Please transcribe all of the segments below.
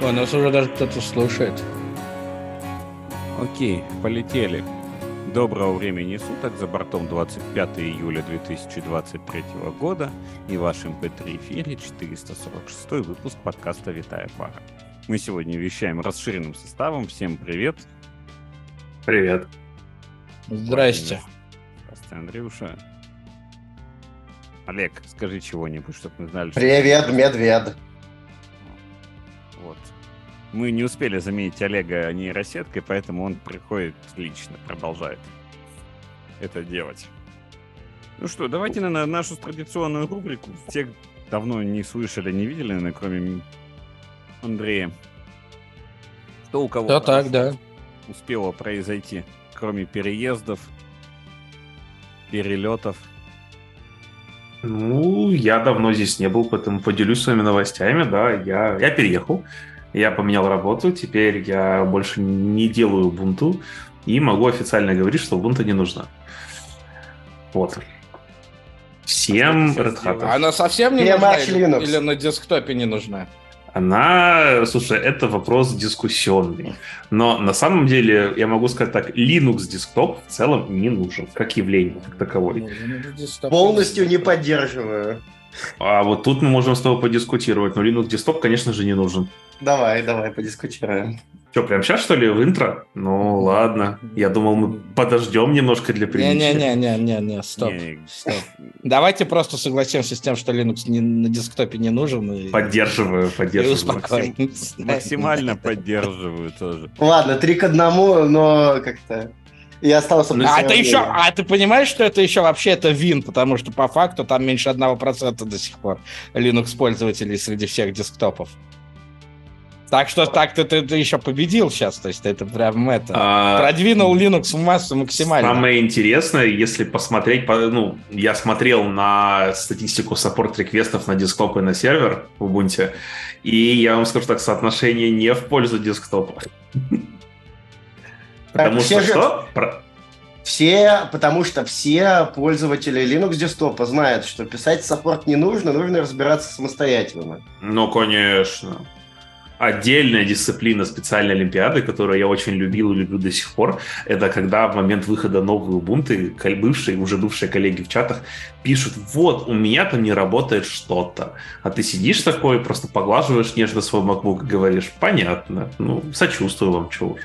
О, нас уже даже кто-то слушает. Окей, полетели. Доброго времени суток, за бортом 25 июля 2023 года и в вашем MP3 эфире 446 выпуск подкаста «Витая пара». Мы сегодня вещаем расширенным составом. Всем привет. Привет. Здрасте. Здравствуйте, Андрюша. Олег, скажи чего-нибудь, чтобы мы знали, что... Привет, медвед. Вот. Мы не успели заменить Олега нейросеткой, поэтому он приходит лично, продолжает это делать. Ну что, давайте на нашу традиционную рубрику. Все давно не слышали, не видели, кроме Андрея. Что у кого Да так, да. успело произойти, кроме переездов, перелетов? Ну, я давно здесь не был, поэтому поделюсь своими новостями. Да, я, я переехал, я поменял работу, теперь я больше не делаю бунту и могу официально говорить, что бунта не нужна. Вот. Всем Red Hat. Она совсем не Не нужна или, или на десктопе не нужна? Она, слушай, это вопрос дискуссионный. Но на самом деле, я могу сказать так, Linux десктоп в целом не нужен, как явление, как таковой. Полностью не поддерживаю. А вот тут мы можем с тобой подискутировать, но Linux десктоп, конечно же, не нужен. Давай, давай, подискутируем. Что, прям сейчас, что ли, в интро? Ну, ладно. Я думал, мы подождем немножко для приличия. Не-не-не-не-не, стоп. Не, стоп. Давайте просто согласимся с тем, что Linux не, на десктопе не нужен. И, Поддерживаю, и поддерживаю. успокоимся. Максимально поддерживаю тоже. Ладно, три к одному, но как-то... Я остался при А это еще, а ты понимаешь, что это еще вообще это win, потому что по факту там меньше одного процента до сих пор Linux пользователей среди всех десктопов. Так что так ты, ты, ты еще победил сейчас, то есть это прям это А, продвинул Linux в массу максимально. Самое интересное, если посмотреть, по- ну, я смотрел на статистику support request ов на десктоп и на сервер в Ubuntu, и я вам скажу так, соотношение не в пользу десктопа. Потому все что что? Все, потому что все пользователи Linux десктопа знают, что писать саппорт не нужно, нужно разбираться самостоятельно. Ну, конечно. Отдельная дисциплина специальной олимпиады, которую я очень любил и люблю до сих пор, это когда в момент выхода новой Ubuntu бывшие, уже бывшие коллеги в чатах пишут, вот, у меня там не работает что-то. А ты сидишь такой, просто поглаживаешь нежно свой MacBook и говоришь, понятно, ну, сочувствую вам, чего уж.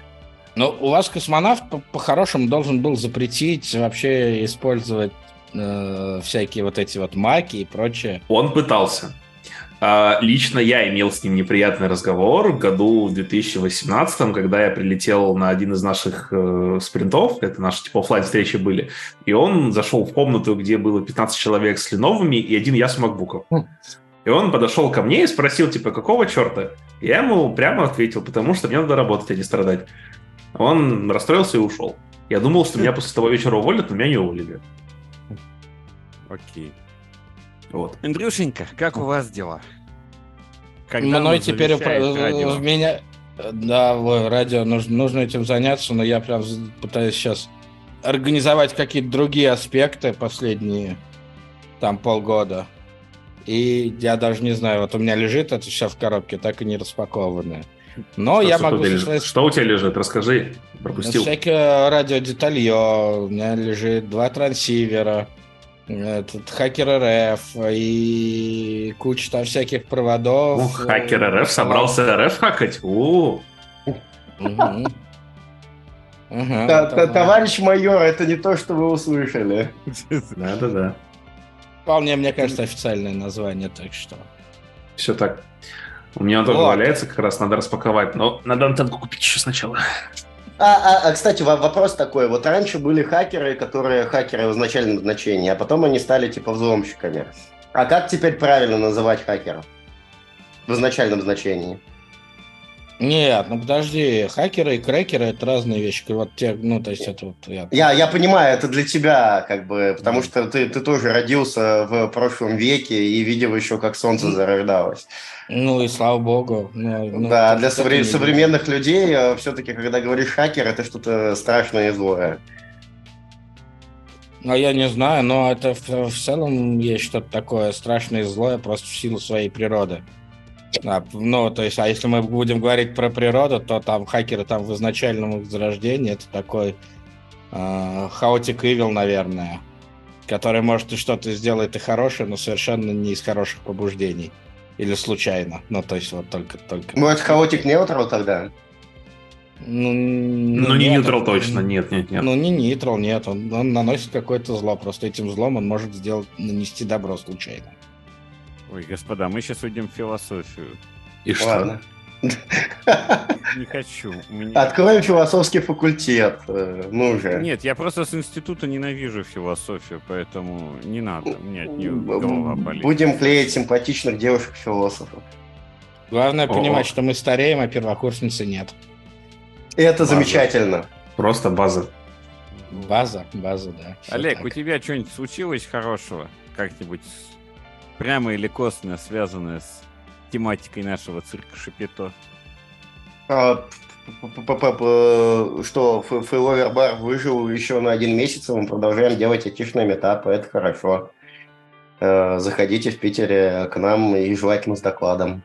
Ну, у вас космонавт по- по-хорошему должен был запретить вообще использовать э, всякие вот эти вот маки и прочее. Он пытался. А, Лично я имел с ним неприятный разговор в году в 2018, когда я прилетел на один из наших э, спринтов, это наши типа оффлайн встречи были, и он зашел в комнату, где было 15 человек с леновыми и один я с макбуком. И он подошел ко мне и спросил, типа, какого черта? Я ему прямо ответил, потому что мне надо работать, а не страдать. Он расстроился и ушел. Я думал, что меня после того вечера уволят, но меня не уволили. Окей. Вот. Андрюшенька, как у вас дела? Когда Мной теперь радио? в меня... Да, ой, радио, нужно, нужно этим заняться, но я прям пытаюсь сейчас организовать какие-то другие аспекты последние там полгода. И я даже не знаю, вот у меня лежит это все в коробке, так и не распакованное. Но Что- я что могу своей Что у тебя лежит? Расскажи. Пропустил. Всякое радиодеталье, у меня лежит два трансивера, этот хакер РФ и куча там всяких проводов. Ну, хакер РФ собрался РФ хакать? О. Товарищ майор, это не то, что вы услышали. да-да-да. Вполне, мне кажется, официальное название, так что... Все так. У меня он тоже валяется, как раз надо распаковать, но надо антенку купить еще сначала. А, а- а, кстати, во- вопрос такой. Вот раньше были хакеры, которые хакеры в изначальном значении, а потом они стали типа взломщиками. А как теперь правильно называть хакеров? В изначальном значении. Нет, ну подожди, хакеры и крекеры это разные вещи. Вот те, ну, то есть это вот я... Я, я понимаю, это для тебя, как бы, потому что ты, ты тоже родился в прошлом веке и видел еще, как солнце зарождалось. Ну и слава богу. ну, ну, да, для совре- современных людей все-таки, когда говоришь хакер, это что-то страшное и злое. А я не знаю, но это в, в целом есть что-то такое страшное и злое просто в силу своей природы. А, ну, то есть, а если мы будем говорить про природу, то там хакеры там в изначальном их зарождении это такой э, хаотик Evil, наверное, который, может, и что-то сделает и хорошее, но совершенно не из хороших побуждений. Или случайно. Ну, то есть, вот только... только... Ну, это хаотик неутрал тогда? Ну, ну не нейтрал точно, нет, нет, нет. Ну, не нейтрал, нет. Он, он наносит какое-то зло. Просто этим злом он может сделать, нанести добро случайно. Ой, господа, мы сейчас уйдем в философию. И что? Ладно. Не хочу. Меня... Откроем философский факультет. Э, ну же. Нет, я просто с института ненавижу философию, поэтому не надо. Мне от нее голова болит. Будем клеить симпатичных девушек-философов. Главное О-о. понимать, что мы стареем, а первокурсницы нет. Это база. замечательно. Просто база. База, база, да. Олег, так. у тебя что-нибудь случилось хорошего? Как-нибудь прямо или косвенно связанное с тематикой нашего цирка Шапито? А, что Фейловер Бар выжил еще на один месяц, мы продолжаем делать этичные метапы, это хорошо. Э, заходите в Питере к нам и желательно с докладом.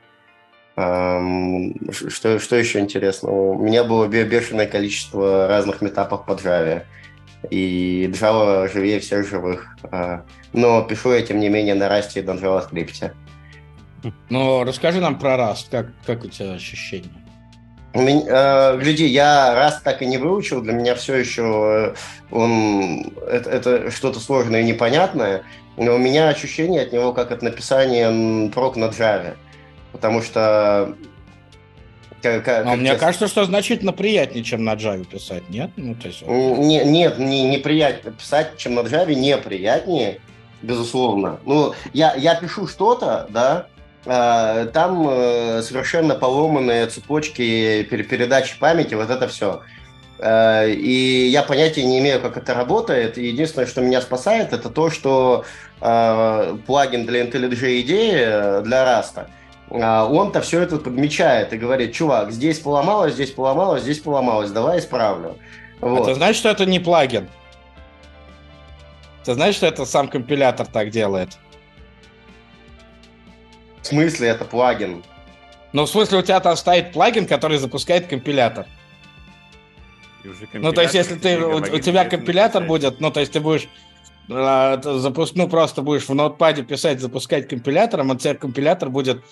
Что, что еще интересно? У меня было бешеное количество разных метапов по Java. И Java живее всех живых. А, но пишу я, тем не менее, на Rust и на JavaScript. Ну, расскажи нам про Rust. Как, как у тебя ощущения? Э, гляди, я раз так и не выучил, для меня все еще э, он, это, это что-то сложное и непонятное, но у меня ощущение от него как от написания прок на Java. Потому что... Как, как, Но мне кажется, что значительно приятнее, чем на Java писать, нет? Ну, то есть... не, нет, не, не приятнее писать, чем на Java, не приятнее, безусловно. Ну, я, я пишу что-то, да, а, там э, совершенно поломанные цепочки передачи памяти, вот это все. Э, и я понятия не имею, как это работает. И единственное, что меня спасает, это то, что э, плагин для IntelliJ идеи для Rust а, он-то все это подмечает и говорит, чувак, здесь поломалось, здесь поломалось, здесь поломалось, давай исправлю. Вот. Это значит, что это не плагин? Ты знаешь, что это сам компилятор так делает? В смысле это плагин? Ну, в смысле, у тебя там стоит плагин, который запускает компилятор. Ну, то есть, если ты, у, у тебя компилятор будет, ну, то есть ты будешь э, запуск, ну, просто будешь в ноутпаде писать, запускать компилятором, а тебе компилятор будет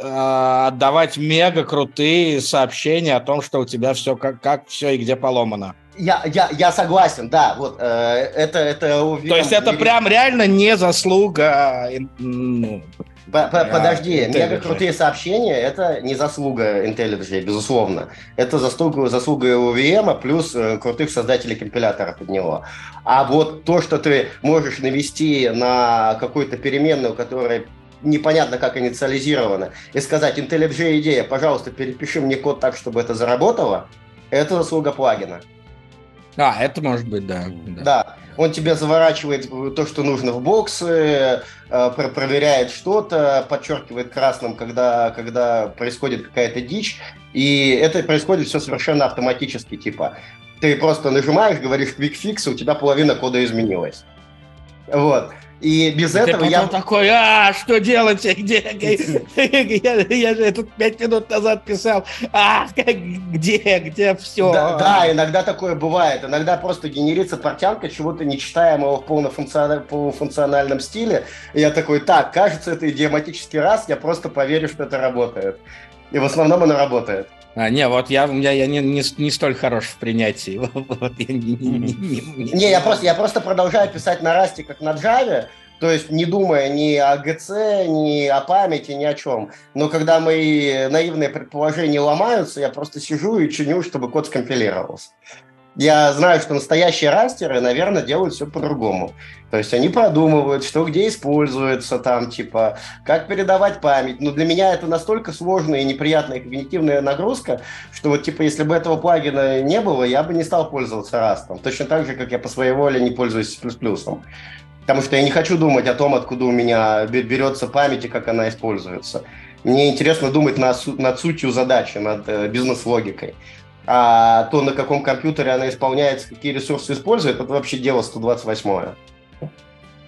отдавать мега крутые сообщения о том, что у тебя все как, как все и где поломано. Я, я, я согласен, да, вот э, это это. Уверен, То есть это или... прям реально не заслуга. Ну, Подожди, мега крутые сообщения это не заслуга IntelliJ, безусловно. Это заслуга, заслуга UVM плюс э, крутых создателей компилятора под него. А вот то, что ты можешь навести на какую-то переменную, которая непонятно как инициализировано, и сказать IntelliJ идея, пожалуйста, перепиши мне код так, чтобы это заработало, это заслуга плагина. А, это может быть, да. Да, да. он тебе заворачивает то, что нужно в боксы, э, проверяет что-то, подчеркивает красным, когда, когда происходит какая-то дичь, и это происходит все совершенно автоматически, типа ты просто нажимаешь, говоришь quick fix, и у тебя половина кода изменилась. Вот. И без Ты этого я... такой, а, что делать? Где? Я, я же тут пять минут назад писал. А, где, где все? Да, да, иногда такое бывает. Иногда просто генерится портянка чего-то нечитаемого в полнофункциональном, полуфункциональном стиле. И я такой, так, кажется, это идиоматический раз, я просто поверю, что это работает. И в основном оно работает. А, не, вот я, я, я не, не, не столь хорош в принятии. Вот, я не, не, не, не, не, я, просто, я просто продолжаю писать на расте, как на Java, то есть не думая ни о ГЦ, ни о памяти, ни о чем. Но когда мои наивные предположения ломаются, я просто сижу и чиню, чтобы код скомпилировался. Я знаю, что настоящие растеры, наверное, делают все по-другому. То есть они продумывают, что где используется, там, типа, как передавать память. Но для меня это настолько сложная и неприятная когнитивная нагрузка, что вот, типа, если бы этого плагина не было, я бы не стал пользоваться растом. Точно так же, как я по своей воле не пользуюсь C++. Потому что я не хочу думать о том, откуда у меня берется память и как она используется. Мне интересно думать над, над сутью задачи, над э, бизнес-логикой а то, на каком компьютере она исполняется, какие ресурсы использует, это вообще дело 128-е.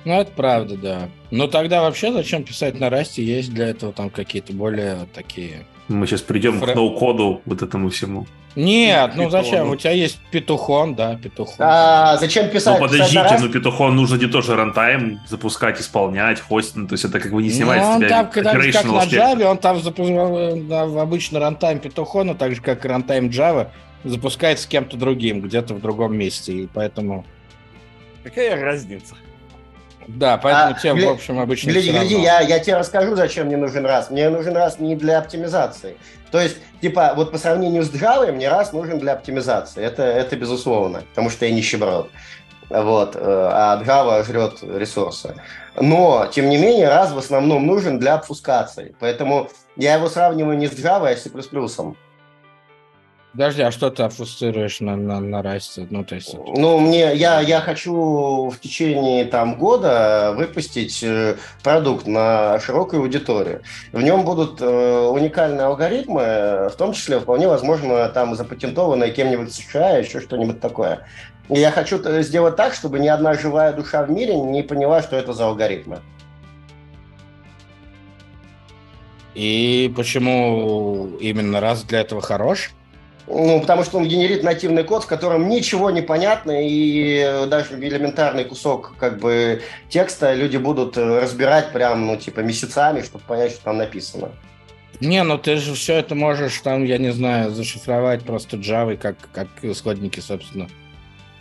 Ну, это правда, да. Но тогда вообще зачем писать на расте? Есть для этого там какие-то более такие... Мы сейчас придем Фра- к ноу-коду вот этому всему. Нет, ну Питону. зачем? У тебя есть петухон, да, петухон. А зачем писать? Ну подождите, Rust? ну Петухон нужно не тоже runtime запускать, исполнять, хостить, ну, то есть это как бы не снимает Ну, с он тебя там, когда, как на. Java, он там запускал да, в обычно runtime петухона, так же, как и runtime Java, запускается кем-то другим, где-то в другом месте. И поэтому, Какая разница? Да, поэтому А, тем, гля- в общем, обычно Гляди, гляди, я, я тебе расскажу, зачем мне нужен раз. Мне нужен раз не для оптимизации. То есть, типа, вот по сравнению с Java, мне Rust нужен для оптимизации. Это, это безусловно, потому что я нищеброд. Вот, э, а Java жрет ресурсы. Но, тем не менее, раз в основном нужен для обфускации. Поэтому я его сравниваю не с Java, а с C++. Подожди, а что ты обфусцируешь на, на, на расте? Ну, то есть... Ну, мне, я, я хочу в течение там, года выпустить э, продукт на широкую аудиторию. В нем будут э, уникальные алгоритмы, в том числе, вполне возможно, там запатентованные кем-нибудь в США, еще что-нибудь такое. И я хочу сделать так, чтобы ни одна живая душа в мире не поняла, что это за алгоритмы. И почему именно раз для этого хорош? Ну, потому что он генерит нативный код, в котором ничего не понятно, и даже элементарный кусок как бы текста люди будут э, разбирать прям, ну, типа, месяцами, чтобы понять, что там написано. Не, ну ты же все это можешь там, я не знаю, зашифровать просто Java, как, как исходники, собственно.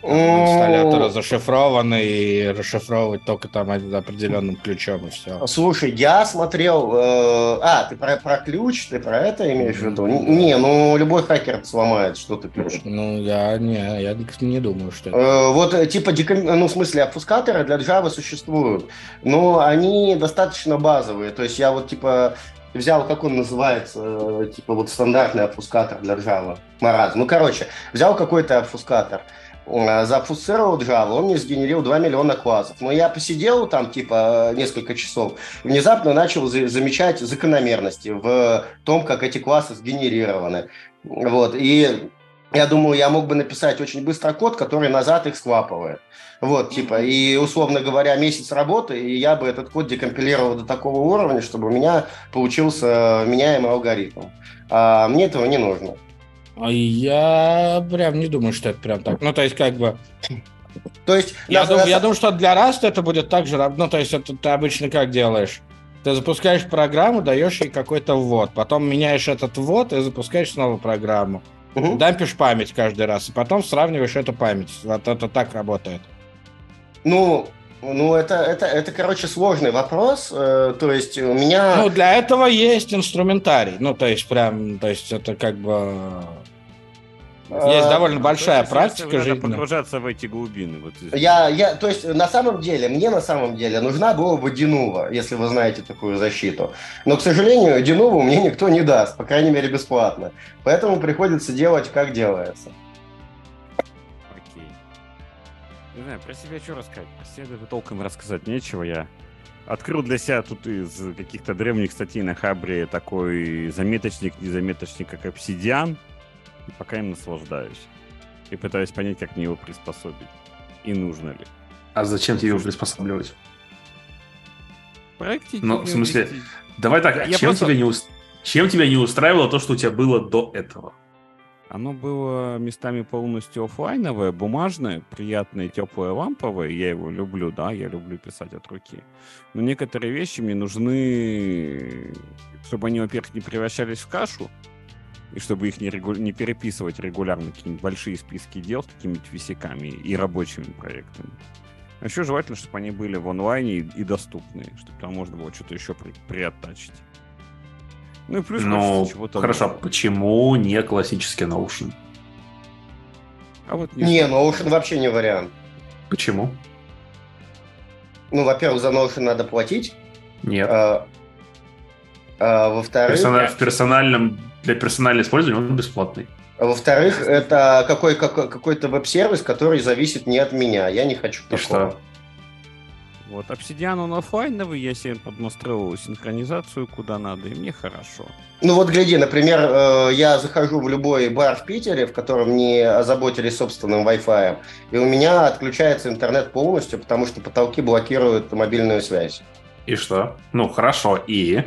Инсталлятора зашифрованы и расшифровывать только там определенным ключом и все. Слушай, я смотрел... э, а, ты про, про ключ, ты про это имеешь в виду? Не, ну, любой хакер сломает, что ты ключ. Ну, я не, я не думаю, что. Э, Вот э, типа, деком- ну, в смысле, обфускаторы для Java существуют, но они достаточно базовые. То есть я вот, типа, взял, как он называется, э, типа, вот стандартный обфускатор для Java. Маразм. Ну, короче, взял какой-то обфускатор, э, заобфусцировал Java, он мне сгенерил 2 миллиона классов. Но я посидел там, типа, несколько часов, внезапно начал за- замечать закономерности в том, как эти классы сгенерированы. Вот, и я думаю, я мог бы написать очень быстро код, который назад их склапывает. Вот, типа, и, условно говоря, месяц работы, и я бы этот код декомпилировал до такого уровня, чтобы у меня получился меняемый алгоритм. А мне этого не нужно. А Я прям не думаю, что это прям так. Ну, то есть, как бы, То есть, я, дум- я думаю, что для Rust это будет так же, ну, то есть, это ты обычно как делаешь? Ты запускаешь программу, даешь ей какой-то ввод, потом меняешь этот ввод и запускаешь снова программу. Мгм. Дампишь память каждый раз, и потом сравниваешь эту память. Вот это так работает. Ну, ну это, это, это, короче, сложный вопрос. Э, То есть у меня... Ну, для этого есть инструментарий. Ну, то есть, прям, то есть, это как бы... Есть А, довольно большая есть, практика жизненная. погружаться в эти глубины. Вот, Я, я, то есть, на самом деле, мне на самом деле нужна была бы Динува, если вы знаете такую защиту. Но, к сожалению, Динуву мне никто не даст, по крайней мере, бесплатно. Поэтому приходится делать, как делается. Окей. Не знаю, про себя что рассказать? Про себя толком рассказать нечего. Я открыл для себя тут из каких-то древних статей на Хабре такой заметочник, незаметочник, как обсидиан. И пока им наслаждаюсь. И пытаюсь понять, как мне его приспособить. И нужно ли. А зачем тебе его приспосабливать? Проектить Ну, в смысле, вести? Давай так, Я- а я чем, просто- тебя не ус- чем тебя не устраивало то, что у тебя было до этого? Оно было местами полностью оффлайновое, бумажное, приятное, теплое, ламповое. Я его люблю, да, я люблю писать от руки. Но некоторые вещи мне нужны, чтобы они, во-первых, не превращались в кашу, и чтобы их не, регу- не переписывать регулярно, какие-нибудь большие списки дел с какими-нибудь висяками и рабочими проектами. А еще желательно, чтобы они были в онлайне и, и доступны, чтобы там можно было что-то еще при, приоттачить. Ну и плюс Ну, чего-то хорошо, нового. почему не классический Notion? А вот Не, знаю. Notion вообще не вариант. Почему? Ну, во-первых, за Notion надо платить. Нет. а, а, во-вторых, Персона- В персональном, для персонального использования он бесплатный. а во-вторых, это какой, какой, какой-то веб-сервис, который зависит не от меня. Я не хочу И такого. что? Вот Obsidian он оффлайновый, я себе поднастроил синхронизацию куда надо, и мне хорошо. Ну вот гляди, например, э, я захожу в любой бар в Питере, в котором не озаботились собственным Wi-Fi, и у меня отключается интернет полностью, потому что потолки блокируют мобильную связь. И что? Ну, хорошо, и?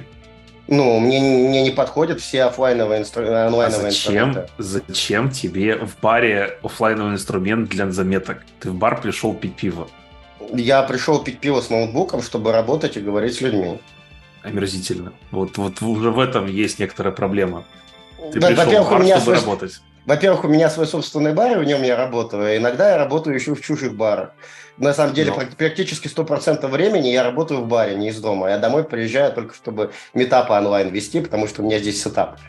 Ну, мне, мне не подходят все офлайновые инстру... онлайновые а зачем, инструменты. Зачем тебе в баре офлайновый инструмент для заметок? Ты в бар пришел пить пиво. Я пришел пить пиво с ноутбуком, чтобы работать и говорить с людьми. Омерзительно. Вот, вот уже в этом есть некоторая проблема. Ты Да, пришел в во-первых, у бар, меня чтобы свой- работать. Во-первых, у меня свой собственный бар, и в нем я работаю. а Иногда я работаю еще в чужих барах. На самом деле, Но- прак- практически 100% времени я работаю в баре, не из дома. Я домой приезжаю только чтобы meetup ы онлайн вести, потому что у меня здесь setup.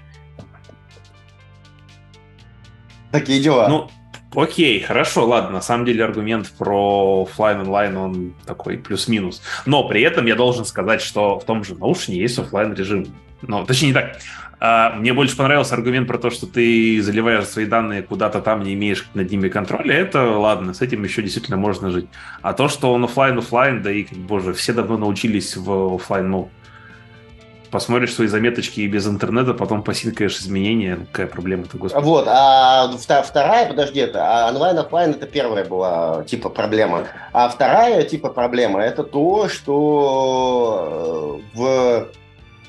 Такие дела. Ну, окей, хорошо, ладно. На самом деле аргумент про офлайн онлайн он такой плюс-минус. Но при этом я должен сказать, что в том же наушнике есть офлайн режим. Ну, точнее, не так. А, мне больше понравился аргумент про то, что ты заливаешь свои данные куда-то там, не имеешь над ними контроля. Это ладно, с этим еще действительно можно жить. А то, что он офлайн офлайн да и, боже, все давно научились в офлайн ну, посмотришь свои заметочки и без интернета, потом посинкаешь изменения. Ну, какая проблема-то, господи. Вот, а вторая, подожди, это а онлайн-офлайн это первая была типа проблема. А вторая типа проблема это то, что в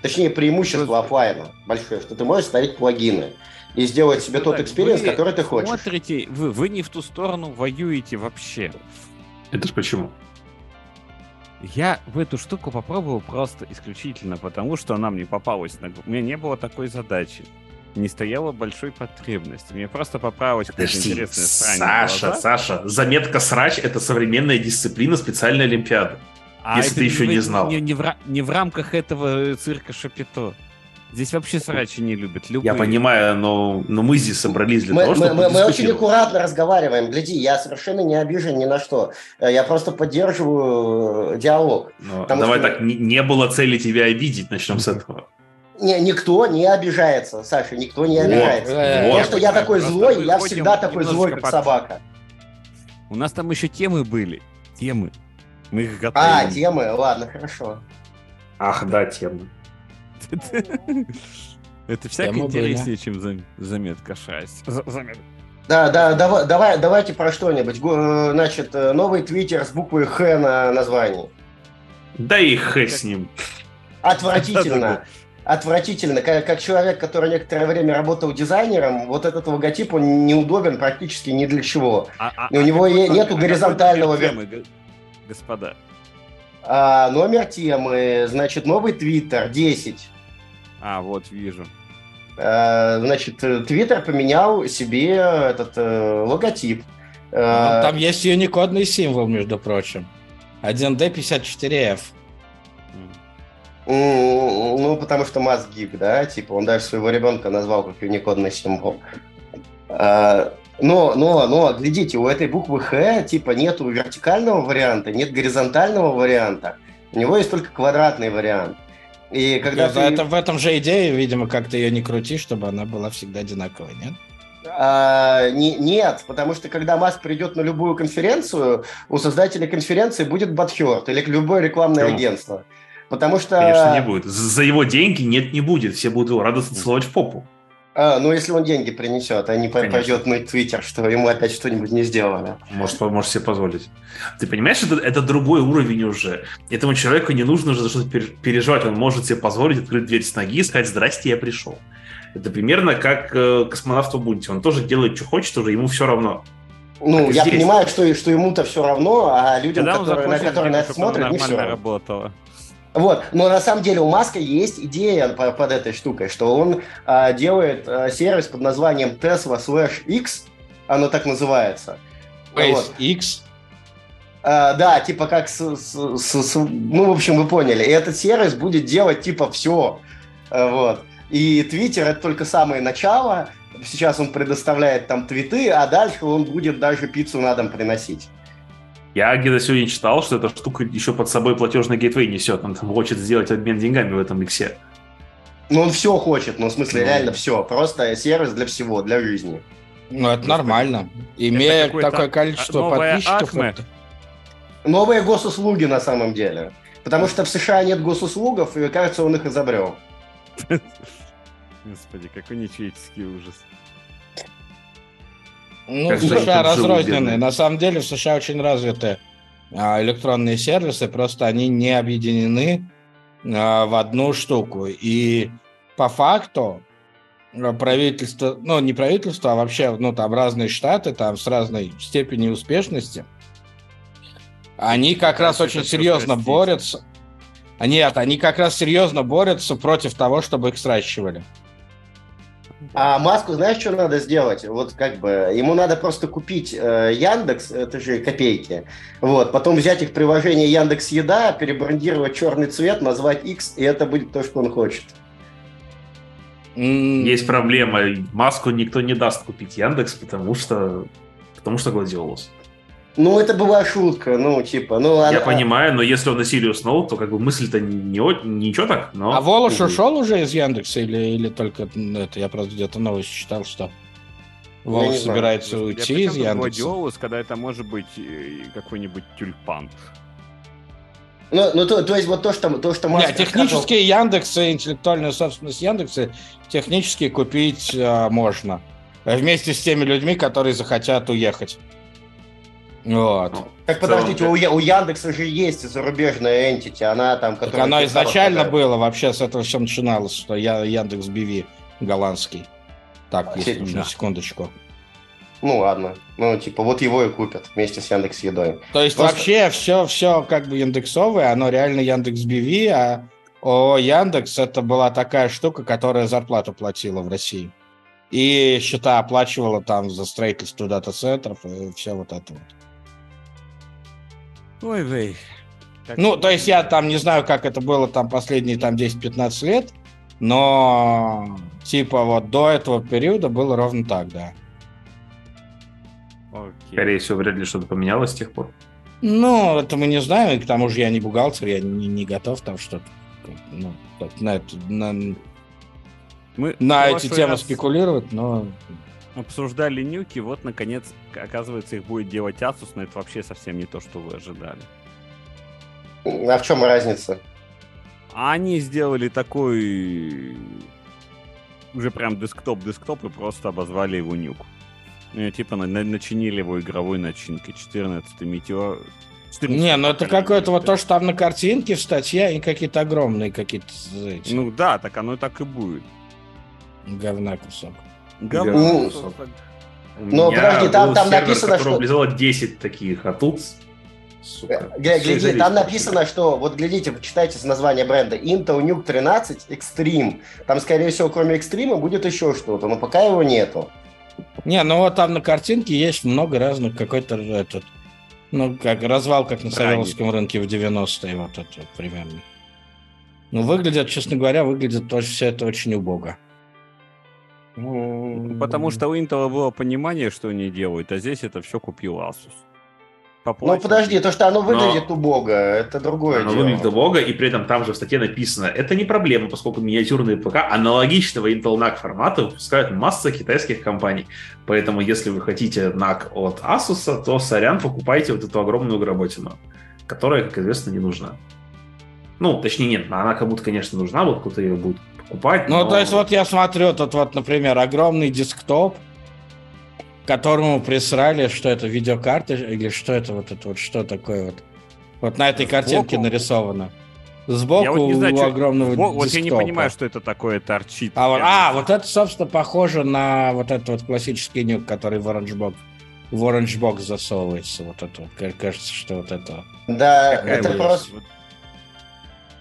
точнее преимущество офлайна большое, что ты можешь ставить плагины и сделать себе тот Так, experience, который ты хочешь. Смотрите, вы, вы не в ту сторону воюете вообще. Это ж почему? Я в эту штуку попробовал просто исключительно потому, что она мне попалась. на У меня не было такой задачи. Не стояло большой потребности. Мне просто понравилась какая-то Подожди, интересная Саша. Саша, заметкосрач – это современная дисциплина специальной олимпиады. А если это ты еще в- не знал. Не, не в, не в рамках этого цирка Шапито. Здесь вообще срачи не любят. Любые. Я понимаю, но, но мы здесь собрались для Мы, того, чтобы мы- мы очень аккуратно разговариваем. Гляди, я совершенно не обижен ни на что. Э, Я просто поддерживаю э, диалог. Но потому давай что- так, не, не было цели тебя обидеть, начнем с этого. Не, никто не обижается, Саша, никто не Вот, обижается. э, То, вот. что я такой злой, я всегда такой злой, как под- собака. У нас там еще темы были. Темы. Мы их А, готовим. темы, ладно, хорошо. Ах, да, тема. Это всяко Темы интереснее, чем зам- заметка 6. Заметка. Да, да, давай, давай, давайте про что-нибудь. Го- Значит, э, новый твиттер с буквой Х на названии. Да и х с ним. Отвратительно. Отвратительно. Как, как человек, который некоторое время работал дизайнером, вот этот логотип, он неудобен практически ни для чего. А- а- у а него какой е- номер- нету а какой горизонтального темы, го- Господа. А, номер темы, значит, новый твиттер 10. А, вот, вижу. А, значит, э, твиттер поменял себе этот э, логотип. Ну, А, Там есть юникодный символ, между прочим. 1D54F. М. м, ну, потому что Маск гик, да, типа, он даже своего ребенка назвал как юникодный символ. А, но, но, но, глядите, у этой буквы Х, типа, нету вертикального варианта, нет горизонтального варианта. У него есть только квадратный вариант. И когда Да, ты... это в этом же идея, видимо, как ты ее не крути, чтобы она была всегда одинаковой, нет? А, не- нет, потому что когда Маск придет на любую конференцию, у создателя конференции будет Батхерт или любое рекламное Почему? агентство. Потому что... Конечно, не будет. За за его деньги нет, не будет. Все будут его радостно целовать в попу. А, ну, если он деньги принесет, а не Конечно. пойдет на Твиттер, что ему опять что-нибудь не сделали. Может, может себе позволить. Ты понимаешь, это, это другой уровень уже. Этому человеку не нужно уже за что-то пер- переживать. Он может себе позволить открыть дверь с ноги и сказать «Здрасте, я пришел». Это примерно как э, космонавт в Ubuntu. Он тоже делает, что хочет, уже ему все равно. Ну, я здесь. понимаю, что, что ему-то все равно, а людям, Когда которые, на захочет, которые на это смотрят, не все равно. работало. Вот, но на самом деле у Маска есть идея по- под этой штукой, что он а, делает а, сервис под названием Tesla slash X, оно так называется. Вот. SpaceX. А, да, типа как с, с- с- с- ну, в общем, вы поняли. И этот сервис будет делать типа все. Вот. И Твиттер это только самое начало. Сейчас он предоставляет там твиты, а дальше он будет даже пиццу на дом приносить. Я где-то сегодня читал, что эта штука еще под собой платежный гейтвей несет. Он там хочет сделать обмен деньгами в этом иксе. Ну, он все хочет, ну, в смысле, Ну. реально все. Просто сервис для всего, для жизни. Ну, это нормально. Имея какое-то такое количество новое подписчиков. Акме. это- Новые госуслуги на самом деле. Потому что в США нет госуслугов, и кажется, он их изобрел. Господи, какой нечеловеческий ужас. Ну, Как в США разрозненные. На самом деле в США очень развиты а, электронные сервисы, просто они не объединены а, в одну штуку. И по факту а, правительство, ну не правительство, а вообще, ну там разные штаты, там с разной степенью успешности, они как раз очень серьезно срастить. борются. Нет, они как раз серьезно борются против того, чтобы их сращивали. А Маску, знаешь, что надо сделать? Вот как бы ему надо просто купить э, Яндекс, это же копейки, вот, потом взять их приложение Яндекс Еда, перебрандировать черный цвет, назвать X, и это будет то, что он хочет. Есть проблема. Маску никто не даст купить Яндекс, потому что потому что гладиолус. Ну, это была шутка, ну, типа, ну... Я она- понимаю, но если он на Сириус Ноут, то как бы мысль-то не, ничего так, но... А Волош ушел уже из Яндекса или, или только это? Я просто где-то новость читал, что не Волош знаю. собирается а уйти чем из Яндекса. Гладиолус, когда это может быть э, какой-нибудь тюльпан? Ну, ну, то, то есть вот то, что, то, что Маск Нет, технически Яндексы, интеллектуальную собственность Яндекса технически купить а, можно. Вместе с теми людьми, которые захотят уехать. Вот. Ну, Так подождите, у, у Яндекса же есть зарубежная entity, она там, Так которая... оно писала, изначально что- было, вообще с этого все начиналось, что я Яндекс BV голландский. Так, если на секундочку. Ну ладно, ну типа вот его и купят вместе с Яндекс Едой. То есть Просто- вообще все, все как бы индексовое, оно реально Яндекс BV, а о Яндекс это была такая штука, которая зарплату платила в России. И счета оплачивала там за строительство дата-центров и все вот это вот. Ой, вей. Как Ну, то есть я там не знаю, как это было там последние там 10-15 лет, но типа вот до этого периода было ровно так, да. Окей. Скорее всего, вряд ли что-то поменялось с тех пор. Ну, это мы не знаем, и к тому же я не бухгалтер, я не, не готов там что-то ну, так, на, это- на, Мы на эти темы раз спекулировать, но Обсуждали нюки, вот, наконец, оказывается, их будет делать Asus, но это вообще совсем не то, что вы ожидали. А в чем разница? А они сделали такой уже прям десктоп-десктоп и просто обозвали его нюк. Ну, и типа на- на- начинили его игровой начинкой. 14 метеор. 14 Не, ну это какое-то вот то, что там на картинке в статье, и какие-то огромные какие-то эти, Ну да, так оно так и будет. говна кусок. Говно. Ну, подожди, там- там сервер, написано, что- влезало 10 таких, а тут, сука, всё Гляди, там написано, что, вот глядите, почитайте с названия бренда, Intel Nuke 13 Extreme. Там, скорее всего, кроме Extreme будет еще что-то, но пока его нету. Не, ну вот там на картинке есть много разных, какой-то этот, ну, как развал, как на. Савеловском рынке в 90-е, вот это примерно. Ну, выглядят, честно говоря, выглядит тоже все это очень убого. Ну, Потому что у Intel было понимание, что они делают, а здесь это все купил Asus. Ну, подожди, то, что оно Но- выглядит убого, это другое Оно дело. выглядит убого, и при этом там же в статье написано, это не проблема, поскольку миниатюрные ПК аналогичного Intel NAC формата выпускают масса китайских компаний. Поэтому, если вы хотите NAC от Asus, то, сорян, покупайте вот эту огромную гработину, которая, как известно, не нужна. Ну, точнее, нет, она кому-то, конечно, нужна, вот кто-то ее будет покупать. Ну, но- то есть вот я смотрю, тут вот, например, огромный десктоп, которому присрали, что это видеокарта или что это вот это вот что такое вот. Вот на этой Сбоку? картинке нарисовано. Сбоку Я вот не знаю, у чё- огромного Во- Вот я не понимаю, что это такое торчит. А вот, а, вот это, собственно, похоже на вот этот вот классический нюк, который в Orange в Orange Box засовывается. Вот это вот. Ка- Кажется, что вот это. Да, Какая это просто,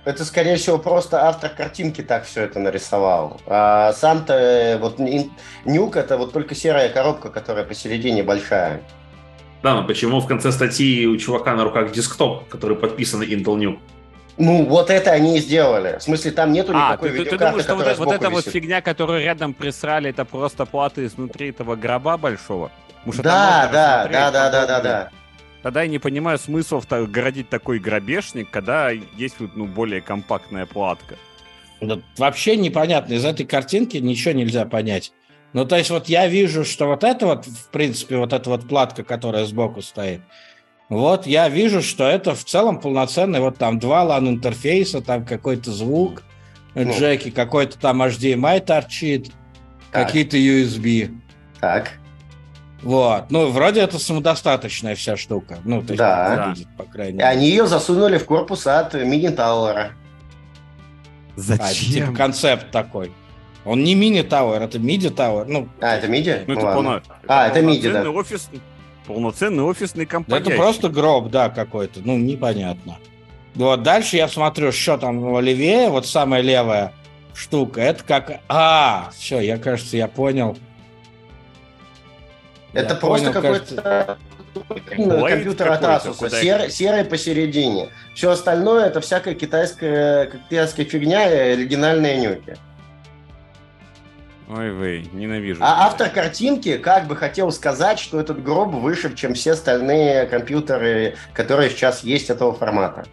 это скорее всего просто автор картинки так все это нарисовал. А сам-то э, вот нюк это вот только серая коробка, которая посередине большая. Да, но почему в конце статьи у чувака на руках десктоп, который подписан Intel Nuke? Ну, вот это они и сделали. В смысле, там нету А, никакой ты, ты- ты видеокарты, думаешь, что вот, вот эта вот висит. фигня, которую рядом присрали, это просто платы изнутри этого гроба большого? Потому что Да, да, да, да, да, да, подобное. да. Тогда я не понимаю смысла в та- городить такой грабежник, когда есть вот, ну, более компактная платка. Да вообще непонятно. Из этой картинки ничего нельзя понять. Ну, то есть вот я вижу, что вот это вот, в принципе, вот эта вот платка, которая сбоку стоит, Вот я вижу, что это в целом полноценный, вот там два LAN интерфейса, там какой-то звук, Ну. джеки, какой-то там HDMI торчит, Так. какие-то USB. Так. Вот. Ну, вроде это самодостаточная вся штука. Ну, то есть, Да. как выглядит, по крайней И мере. они ее засунули в корпус от мини-тауэра. А, это типа концепт такой. Он не мини-тауэр, это миди-тауэр. Ну, А, это миди? Ну, это ладно. полно- А, это MIDI, да. полноценный офис, полноценный офисный да компания. это просто гроб, да, какой-то. Ну, непонятно. Вот дальше я смотрю, что там левее, вот самая левая штука. Это как... А, все, я, кажется, я понял. Это просто какой-то Blade компьютер от Asus, серый посередине. Все остальное это всякая китайская, китайская фигня и оригинальные нюки. Ой, вы, ненавижу. А автор картинки как бы хотел сказать, что этот гроб выше, чем все остальные компьютеры, которые сейчас есть этого формата.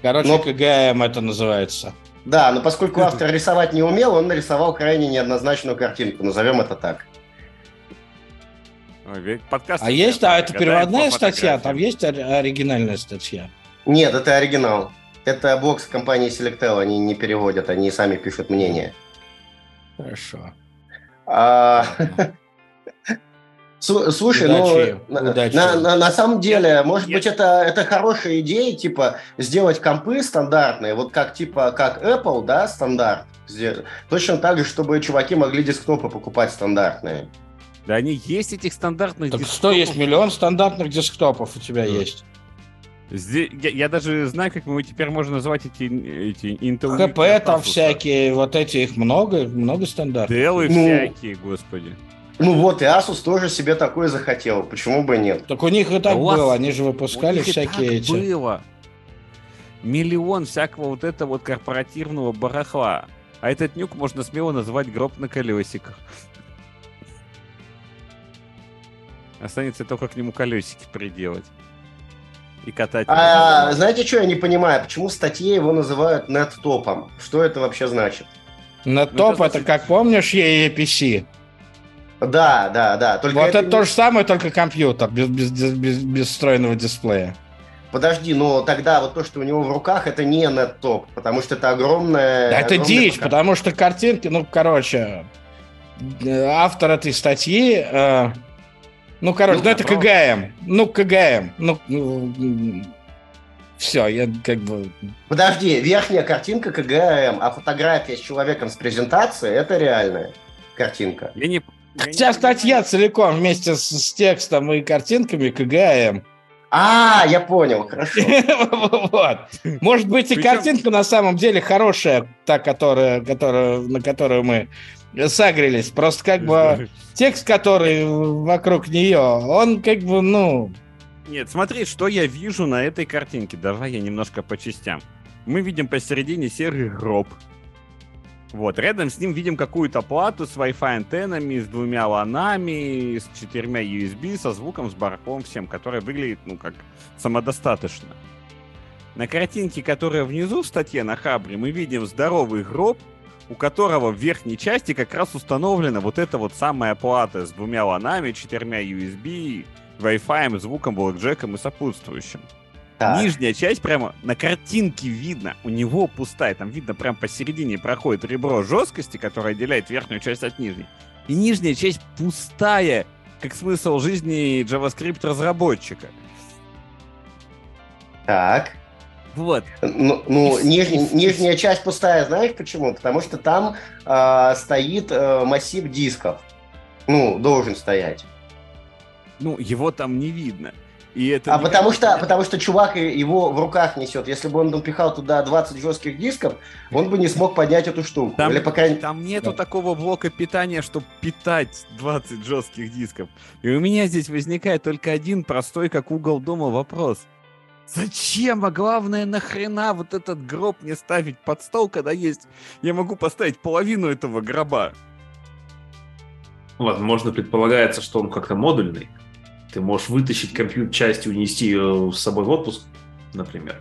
Короче, Но- КГМ это называется. Да, но поскольку автор рисовать не умел, он нарисовал крайне неоднозначную картинку, назовем это так. Подкаст... А есть, а это переводная статья, там есть ори- оригинальная статья. Нет, это оригинал. Это бокс компании Selectel, они не переводят, они сами пишут мнение. Хорошо. А, Слу- Слушай, Удачи, ну, на- удачи. на, на- на самом деле, может я- быть, это, это хорошая идея, типа, сделать компы стандартные, вот как, типа, как Apple, да, стандарт. Точно так же, чтобы чуваки могли десктопы покупать стандартные. Да они есть этих стандартных Так десктопов. что есть миллион стандартных десктопов у тебя Да. есть. Здесь- я, я даже знаю, как мы теперь можно назвать эти, эти Intel ХП там Processor. всякие, вот эти их много, много стандартов. Делы Ну. всякие, господи. Ну вот, и Asus тоже себе такое захотел, почему бы нет? Так у них и так вас- было, они же У выпускали них и всякие так эти. было. Миллион всякого вот этого вот корпоративного барахла. А этот нюк можно смело назвать гроб на колесиках. Останется только к нему колесики приделать. И катать. А, знаете, что я не понимаю? Почему в статье его называют нет-топом? Что это вообще значит? На Ну, топ это это, как помнишь, EAPC. Да, да, да. Только Вот это, не- то же самое, только компьютер, без, без, без, без встроенного дисплея. Подожди, но тогда вот то, что у него в руках, это не нет-топ, потому что это огромное... Да это дичь, ПК. потому что картинки, ну, короче, э, автор этой статьи, э, ну, короче, Ну, ну, это. КГМ, ну, КГМ, ну, все, я как бы... Подожди, верхняя картинка КГМ, а фотография с человеком с презентацией – это реальная картинка. Я не... я не Вся статья целиком вместе с, с текстом и картинками КГМ. А, я понял, хорошо. Вот. Может быть, и картинка на самом деле хорошая, та, которая, которая, на которую мы сагрились. Просто как бы текст, который вокруг нее, он как бы, ну... Нет, смотри, что я вижу на этой картинке. Давай я немножко по частям. Мы видим посередине серый гроб. Вот, рядом с ним видим какую-то плату с Wi-Fi антеннами, с двумя ланами, с четырьмя USB, со звуком, с барахлом всем, которая выглядит, ну, как самодостаточно. На картинке, которая внизу в статье на Хабре, мы видим здоровый гроб, у которого в верхней части как раз установлена вот эта вот самая плата с двумя ланами, четырьмя USB, Wi-Fi, звуком, блэкджеком и сопутствующим. Так. Нижняя часть прямо на картинке видно, у него пустая, там видно прям посередине проходит ребро жесткости, которое отделяет верхнюю часть от нижней. И нижняя часть пустая, как смысл жизни JavaScript разработчика. Так. Вот. Ну, ну, И ниж- с- нижняя часть пустая, знаешь почему? Потому что там а, стоит а, массив дисков. Ну, должен стоять. Ну, его там не видно. И это А потому что, потому что чувак его в руках несет. Если бы он напихал туда 20 жестких дисков, он бы не смог поднять эту штуку. Там, Или по крайней там нету Да. такого блока питания, чтобы питать 20 жестких дисков. И у меня здесь возникает только один простой, как угол дома, вопрос. Зачем, а главное, нахрена вот этот гроб мне ставить под стол, когда есть... Я могу поставить половину этого гроба. Возможно, предполагается, что он как-то модульный. Ты можешь вытащить компьютер часть и унести ее с собой в отпуск, например.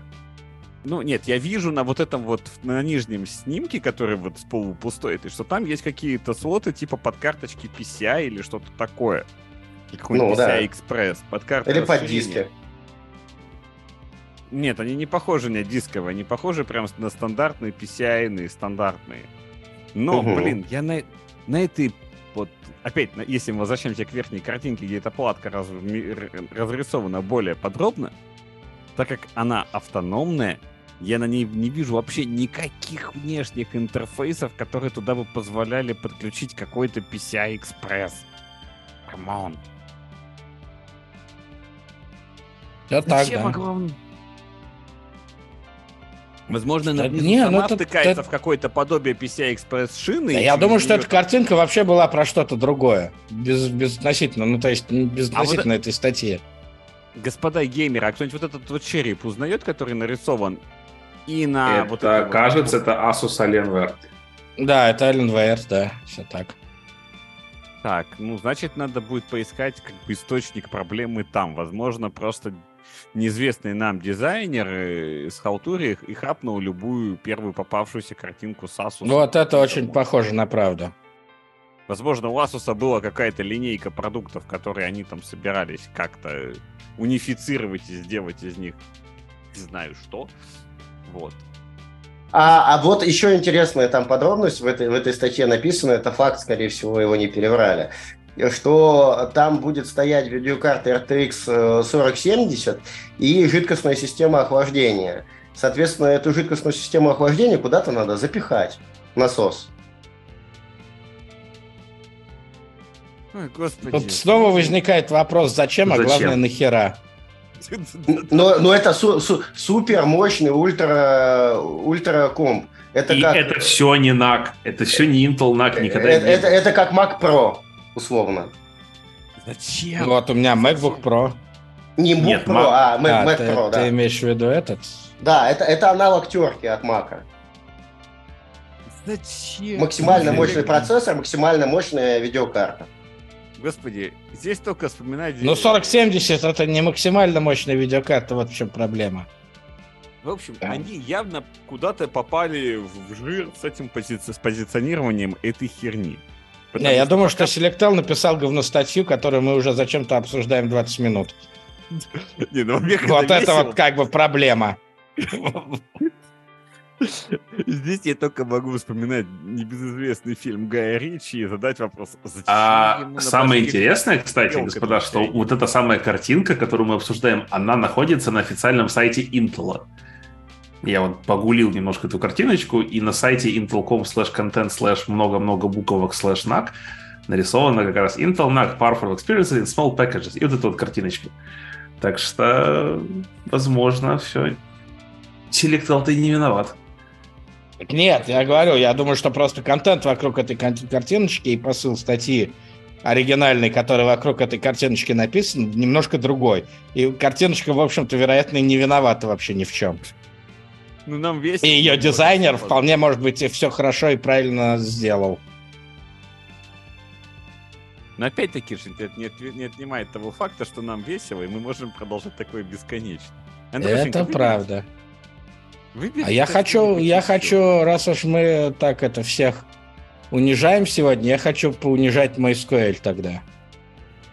Ну, нет, я вижу на вот этом вот, на нижнем снимке, который вот с полупустой, что там есть какие-то слоты типа под карточки PCI или что-то такое. Какой-нибудь Ну, да. PCI Express, под карту Или под диски. Нет, они не похожи на дисковые, они похожи прям на стандартные PCI, стандартные. Но, Мгм. блин, я на, на этой вот опять, на- если мы возвращаемся к верхней картинке, где эта платка раз- разрисована более подробно, так как она автономная, я на ней не вижу вообще никаких внешних интерфейсов, которые туда бы позволяли подключить какой-то PCI Express. Come on. Я так, Зачем да. огромный? Возможно, на внизу не, сама ну это- втыкается это- в какое-то подобие PCI Express шины. Да я думаю, что эта там- картинка вообще была про что-то другое. Без, безотносительно, ну то есть безотносительно этой статьи. Господа геймеры, а кто-нибудь вот этот вот череп узнает, который нарисован и на это, вот вот- кажется, это Asus Alienware. Да, это Alienware, да, все так. Так, ну, значит, надо будет поискать как бы источник проблемы там. Возможно, просто неизвестный нам дизайнер схалтурил их и хапнул любую первую попавшуюся картинку с Asus. Вот это очень похоже на правду. Возможно, у Asus была какая-то линейка продуктов, которые они там собирались как-то унифицировать и сделать из них не знаю что. Вот. А, а вот еще интересная там подробность в этой, в этой статье написана, это факт, скорее всего, его не переврали, что там будет стоять видеокарта RTX 4070 и жидкостная система охлаждения. Соответственно, эту жидкостную систему охлаждения куда-то надо запихать, насос. Ой, господи. Тут снова возникает вопрос, зачем, а Зачем? главное, нахера. Но, но это су- су- супер мощный ультра, ультра комп. Это И как, это все не NAC, это все не Intel NAC, никогда это, не это, это как Mac Pro, условно. Зачем? Вот у меня MacBook Pro. Не Book Нет, Pro, Mac- а Mac, А, Mac ты, Pro, ты да. имеешь в виду этот? Да, это, это аналог терки от Мака. Зачем? Максимально Блин. мощный процессор, максимально мощная видеокарта. Господи, здесь только вспоминать... Ну, 4070 это не максимально мощная видеокарта, вот в чем проблема. В общем, они явно куда-то попали в жир с этим пози- с позиционированием этой херни. Не, я думаю, пока- что Selectel написал говностатью, которую мы уже зачем-то обсуждаем 20 минут. Не, ну, Вот это весело. вот как бы проблема. Здесь я только могу вспоминать небезызвестный фильм Гая Ричи и задать вопрос, зачем А самое интересное, кстати, господа, что вот эта самая картинка, которую мы обсуждаем, она находится на официальном сайте Intel. Я вот погулил немножко эту картиночку, и на сайте intel.com slash content slash много-много буквок slash NAC нарисовано как раз Intel NAC Powerful Experience in Small Packages. И вот эта вот картиночка. Так что, возможно, все. Selectel ты не виноват. Нет, я говорю, я думаю, что просто контент вокруг этой картиночки и посыл статьи оригинальный, который вокруг этой картиночки написан, немножко другой. И картиночка, в общем-то, вероятно, не виновата вообще ни в чем. Ну, нам весело. И ее дизайнер вполне, может быть, и все хорошо и правильно сделал. Но опять-таки же это не, не отнимает того факта, что нам весело, и мы можем продолжать такое бесконечно. Андрюшенька, Это выбери- правда. выбери А я хочу, я ещё. хочу, раз уж мы так это всех унижаем сегодня, я хочу поунижать MySQL тогда.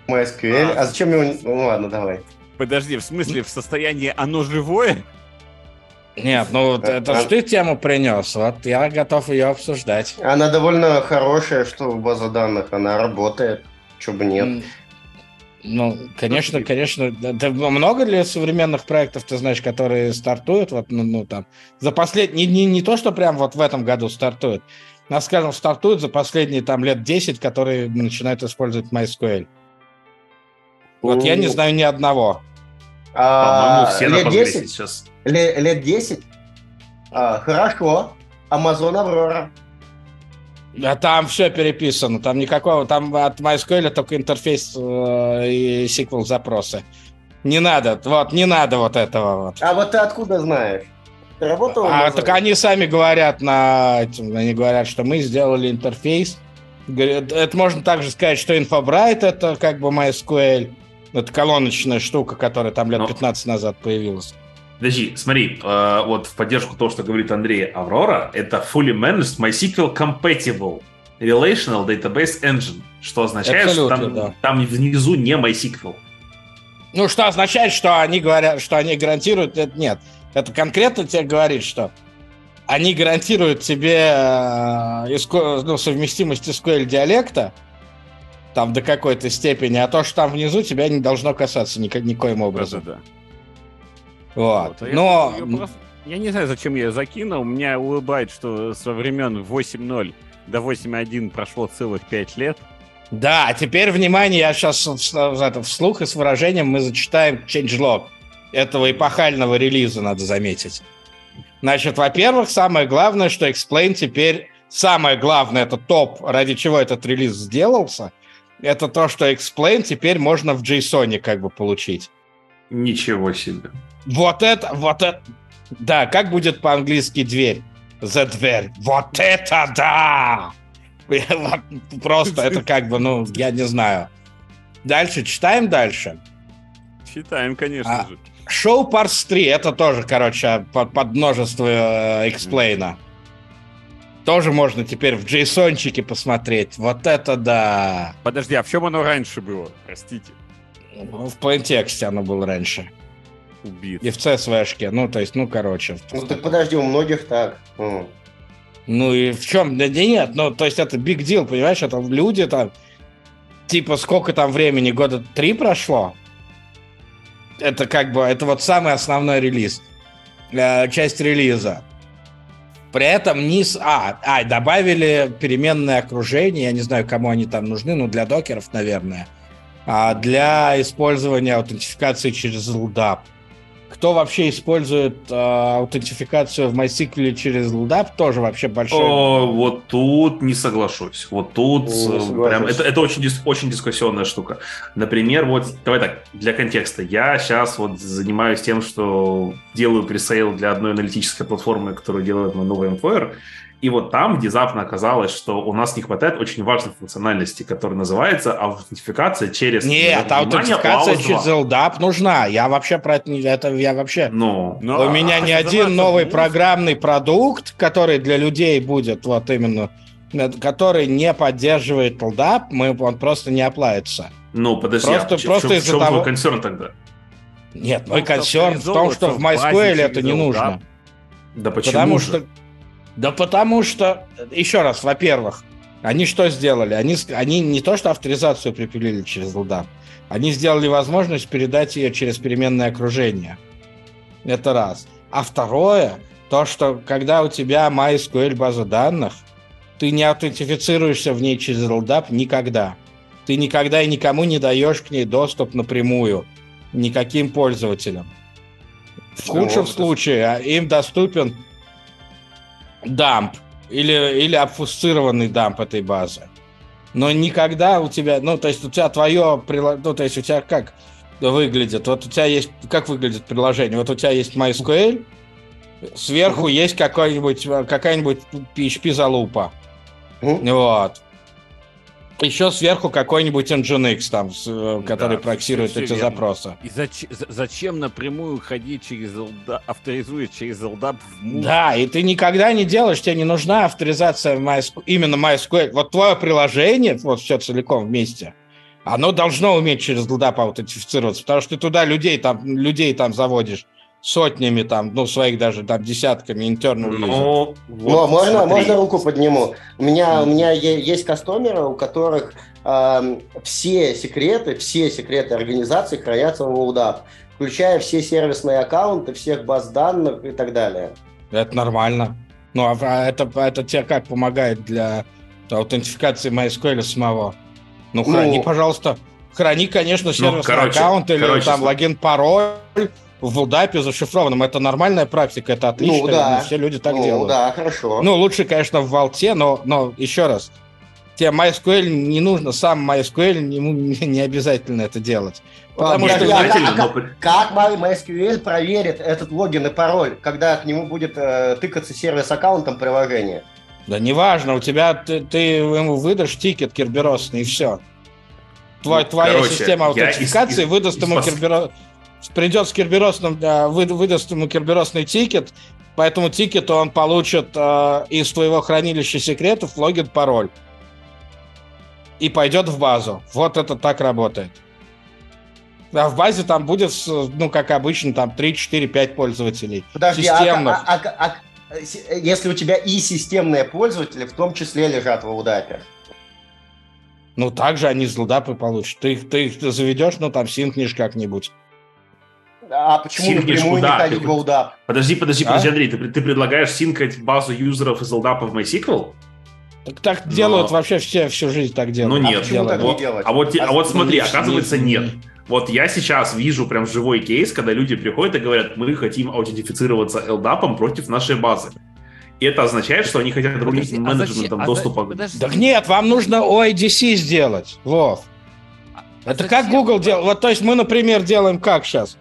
MySQL. А. А зачем его... не- Ну ладно, давай. Подожди, в смысле, в состоянии оно живое? Нет, ну вот А- это ж ты тему принес, вот я готов ее обсуждать. Она довольно хорошая, что в база данных она работает. Чего бы нет. Ну, конечно, Господи. конечно. Да, да много ли современных проектов, ты знаешь, которые стартуют, вот, ну, ну там, за последние, не, не, не то, что прям вот в этом году стартуют, а, скажем, стартуют за последние там лет 10, которые начинают использовать MySQL. Вот я не Ну, знаю ни одного. А, По-моему, все на лет прогрессе 10? сейчас. Ле- Лет 10? А, хорошо. Amazon Aurora. А там все переписано, там никакого, там от MySQL только интерфейс э, и SQL запросы. Не надо, вот, не надо вот этого вот. А вот ты откуда знаешь? Ты работал А, так они сами говорят на этим, они говорят, что мы сделали интерфейс. Это можно также сказать, что Infobright это как бы MySQL. Это колоночная штука, которая там лет Но- 15 назад появилась. Подожди, смотри, э, вот в поддержку того, что говорит Андрей, Аврора — это fully managed MySQL compatible relational database engine, что означает, что Абсолютно, там, да. там внизу не MySQL. Ну, что означает, что они говорят, что они гарантируют, это нет. Это конкретно тебе говорит, что они гарантируют тебе э, ну, совместимость SQL диалекта, там до какой-то степени, а то, что там внизу, тебя не должно касаться никак, никоим образом. Да, да, да. Вот. вот. Но... Я, я, просто... я не знаю, зачем я ее закинул. Меня улыбает, что со времен 8.0 до 8.1 прошло целых 5 лет. Да, а теперь, внимание, я сейчас вслух и с выражением мы зачитаем changelog этого эпохального релиза, надо заметить. Значит, во-первых, самое главное, что Explain теперь... Самое главное, это топ, ради чего этот релиз сделался, это то, что Explain теперь можно в JSON как бы получить. Ничего себе. Вот это, вот это... Да, как будет по-английски дверь? The дверь. Вот это да! Просто это как бы, ну, я не знаю. Дальше, читаем дальше? Читаем, конечно а, же. Шоу Парс 3, это тоже, короче, под, под множество э, эксплейна. Тоже можно теперь в джейсончике посмотреть. Вот это да! Подожди, а в чем оно раньше было? Простите. В плейнтексте оно было раньше. Убит. И в CSV-шке. Ну, то есть, ну, короче. Ну, так подожди, у многих так. Ну и в чем? Да нет, ну то есть это big deal, понимаешь, это люди там, типа сколько там времени, года три прошло? Это как бы, это вот самый основной релиз, э, часть релиза. При этом низ... А, а, добавили переменное окружение, я не знаю, кому они там нужны, ну для докеров, наверное, а для использования аутентификации через LDAP кто вообще использует э, аутентификацию в MySQL через LDAP, тоже вообще большой. О, вот тут не соглашусь. Вот тут не прям это, это очень, очень дискуссионная штука. Например, вот давай так, для контекста. Я сейчас вот занимаюсь тем, что делаю пресейл для одной аналитической платформы, которую делает мой новый employer. И вот там внезапно оказалось, что у нас не хватает очень важной функциональности, которая называется аутентификация через... Нет, аутентификация через LDAP нужна. Я вообще про это... это я вообще... Ну, Но, у меня а, ни один новый будет? программный продукт, который для людей будет вот именно, который не поддерживает LDAP, мы, он просто не оплавится. Ну, подожди, просто, а просто из-за того... концерн тогда? Нет, мой консерн в том, что в MySQL это не нужно. Да почему Потому же? что да потому что, еще раз, во-первых, они что сделали? Они, они не то, что авторизацию припилили через LDAP, они сделали возможность передать ее через переменное окружение. Это раз. А второе, то, что когда у тебя MySQL база данных, ты не аутентифицируешься в ней через LDAP никогда. Ты никогда и никому не даешь к ней доступ напрямую, никаким пользователям. В худшем случае а им доступен дамп. Или, или обфусцированный дамп этой базы. Но никогда у тебя, ну, то есть у тебя твое, ну, то есть у тебя как выглядит, вот у тебя есть, как выглядит приложение, вот у тебя есть MySQL, сверху есть какой-нибудь, какая-нибудь PHP-залупа. Вот еще сверху какой-нибудь Nginx, там, э, который да, проксирует эти верно. запросы. И зач, зачем напрямую ходить через LDAP, авторизует через LDAP в мув? Да, и ты никогда не делаешь, тебе не нужна авторизация MySQL, именно MySQL. Вот твое приложение, вот все целиком вместе, оно должно уметь через LDAP аутентифицироваться, потому что ты туда людей там, людей там заводишь сотнями там, ну, своих даже там десятками интернал ну, вот, можно, можно руку подниму. У меня, у меня есть кастомеры, у которых э, все секреты, все секреты организации хранятся в LDAP, включая все сервисные аккаунты, всех баз данных и так далее. Это нормально. Ну, а, а это, это тебе как помогает для аутентификации MySQL самого? Ну, храни, ну, пожалуйста. Храни, конечно, сервисный ну, короче, аккаунт или короче, там логин, пароль, в LDAP зашифрованном. Это нормальная практика, это отлично. Ну, да. Все люди так ну, делают. да, хорошо. Ну, лучше, конечно, в Валте, но, но еще раз, тебе MySQL не нужно, сам MySQL не, не обязательно это делать. Потому а, что... Я, а, но... как, как MySQL проверит этот логин и пароль, когда к нему будет э, тыкаться сервис-аккаунтом приложения? Да неважно, у тебя ты, ты ему выдашь тикет керберосный и все. Твой, ну, твоя короче, система аутентификации из, выдаст ему из... керберос придет с керберосным, вы, выдаст ему керберосный тикет, по этому тикету он получит э, из твоего хранилища секретов логин, пароль. И пойдет в базу. Вот это так работает. А в базе там будет, ну, как обычно, там 3, 4, 5 пользователей. Подожди, а, системных. а- а- а- с- если у тебя и системные пользователи, в том числе лежат в лаудапе? Ну, также они лдапы получат. Ты их, ты их заведешь, ну, там, синкнешь как-нибудь. А почему Синкнешь напрямую не куда? ходить Ты в лаудап? Подожди, подожди, А? подожди, Андрей, ты, ты предлагаешь синкать базу юзеров из LDAP в MySQL? Так, так Но- делают вообще все всю жизнь так делают. Ну А нет, почему так вот, не делать? а вот, те- а вот А смотри, не- оказывается не- нет. Вот я сейчас вижу прям живой кейс, когда люди приходят и говорят, мы хотим аутентифицироваться LDAP против нашей базы. И это означает, что они хотят рулить Подожди, а менеджментом зачем- а доступа. подожди. Так нет, вам нужно OIDC сделать. Вов. А Это зачем как Google делает. Вот, то есть мы, например, делаем как сейчас?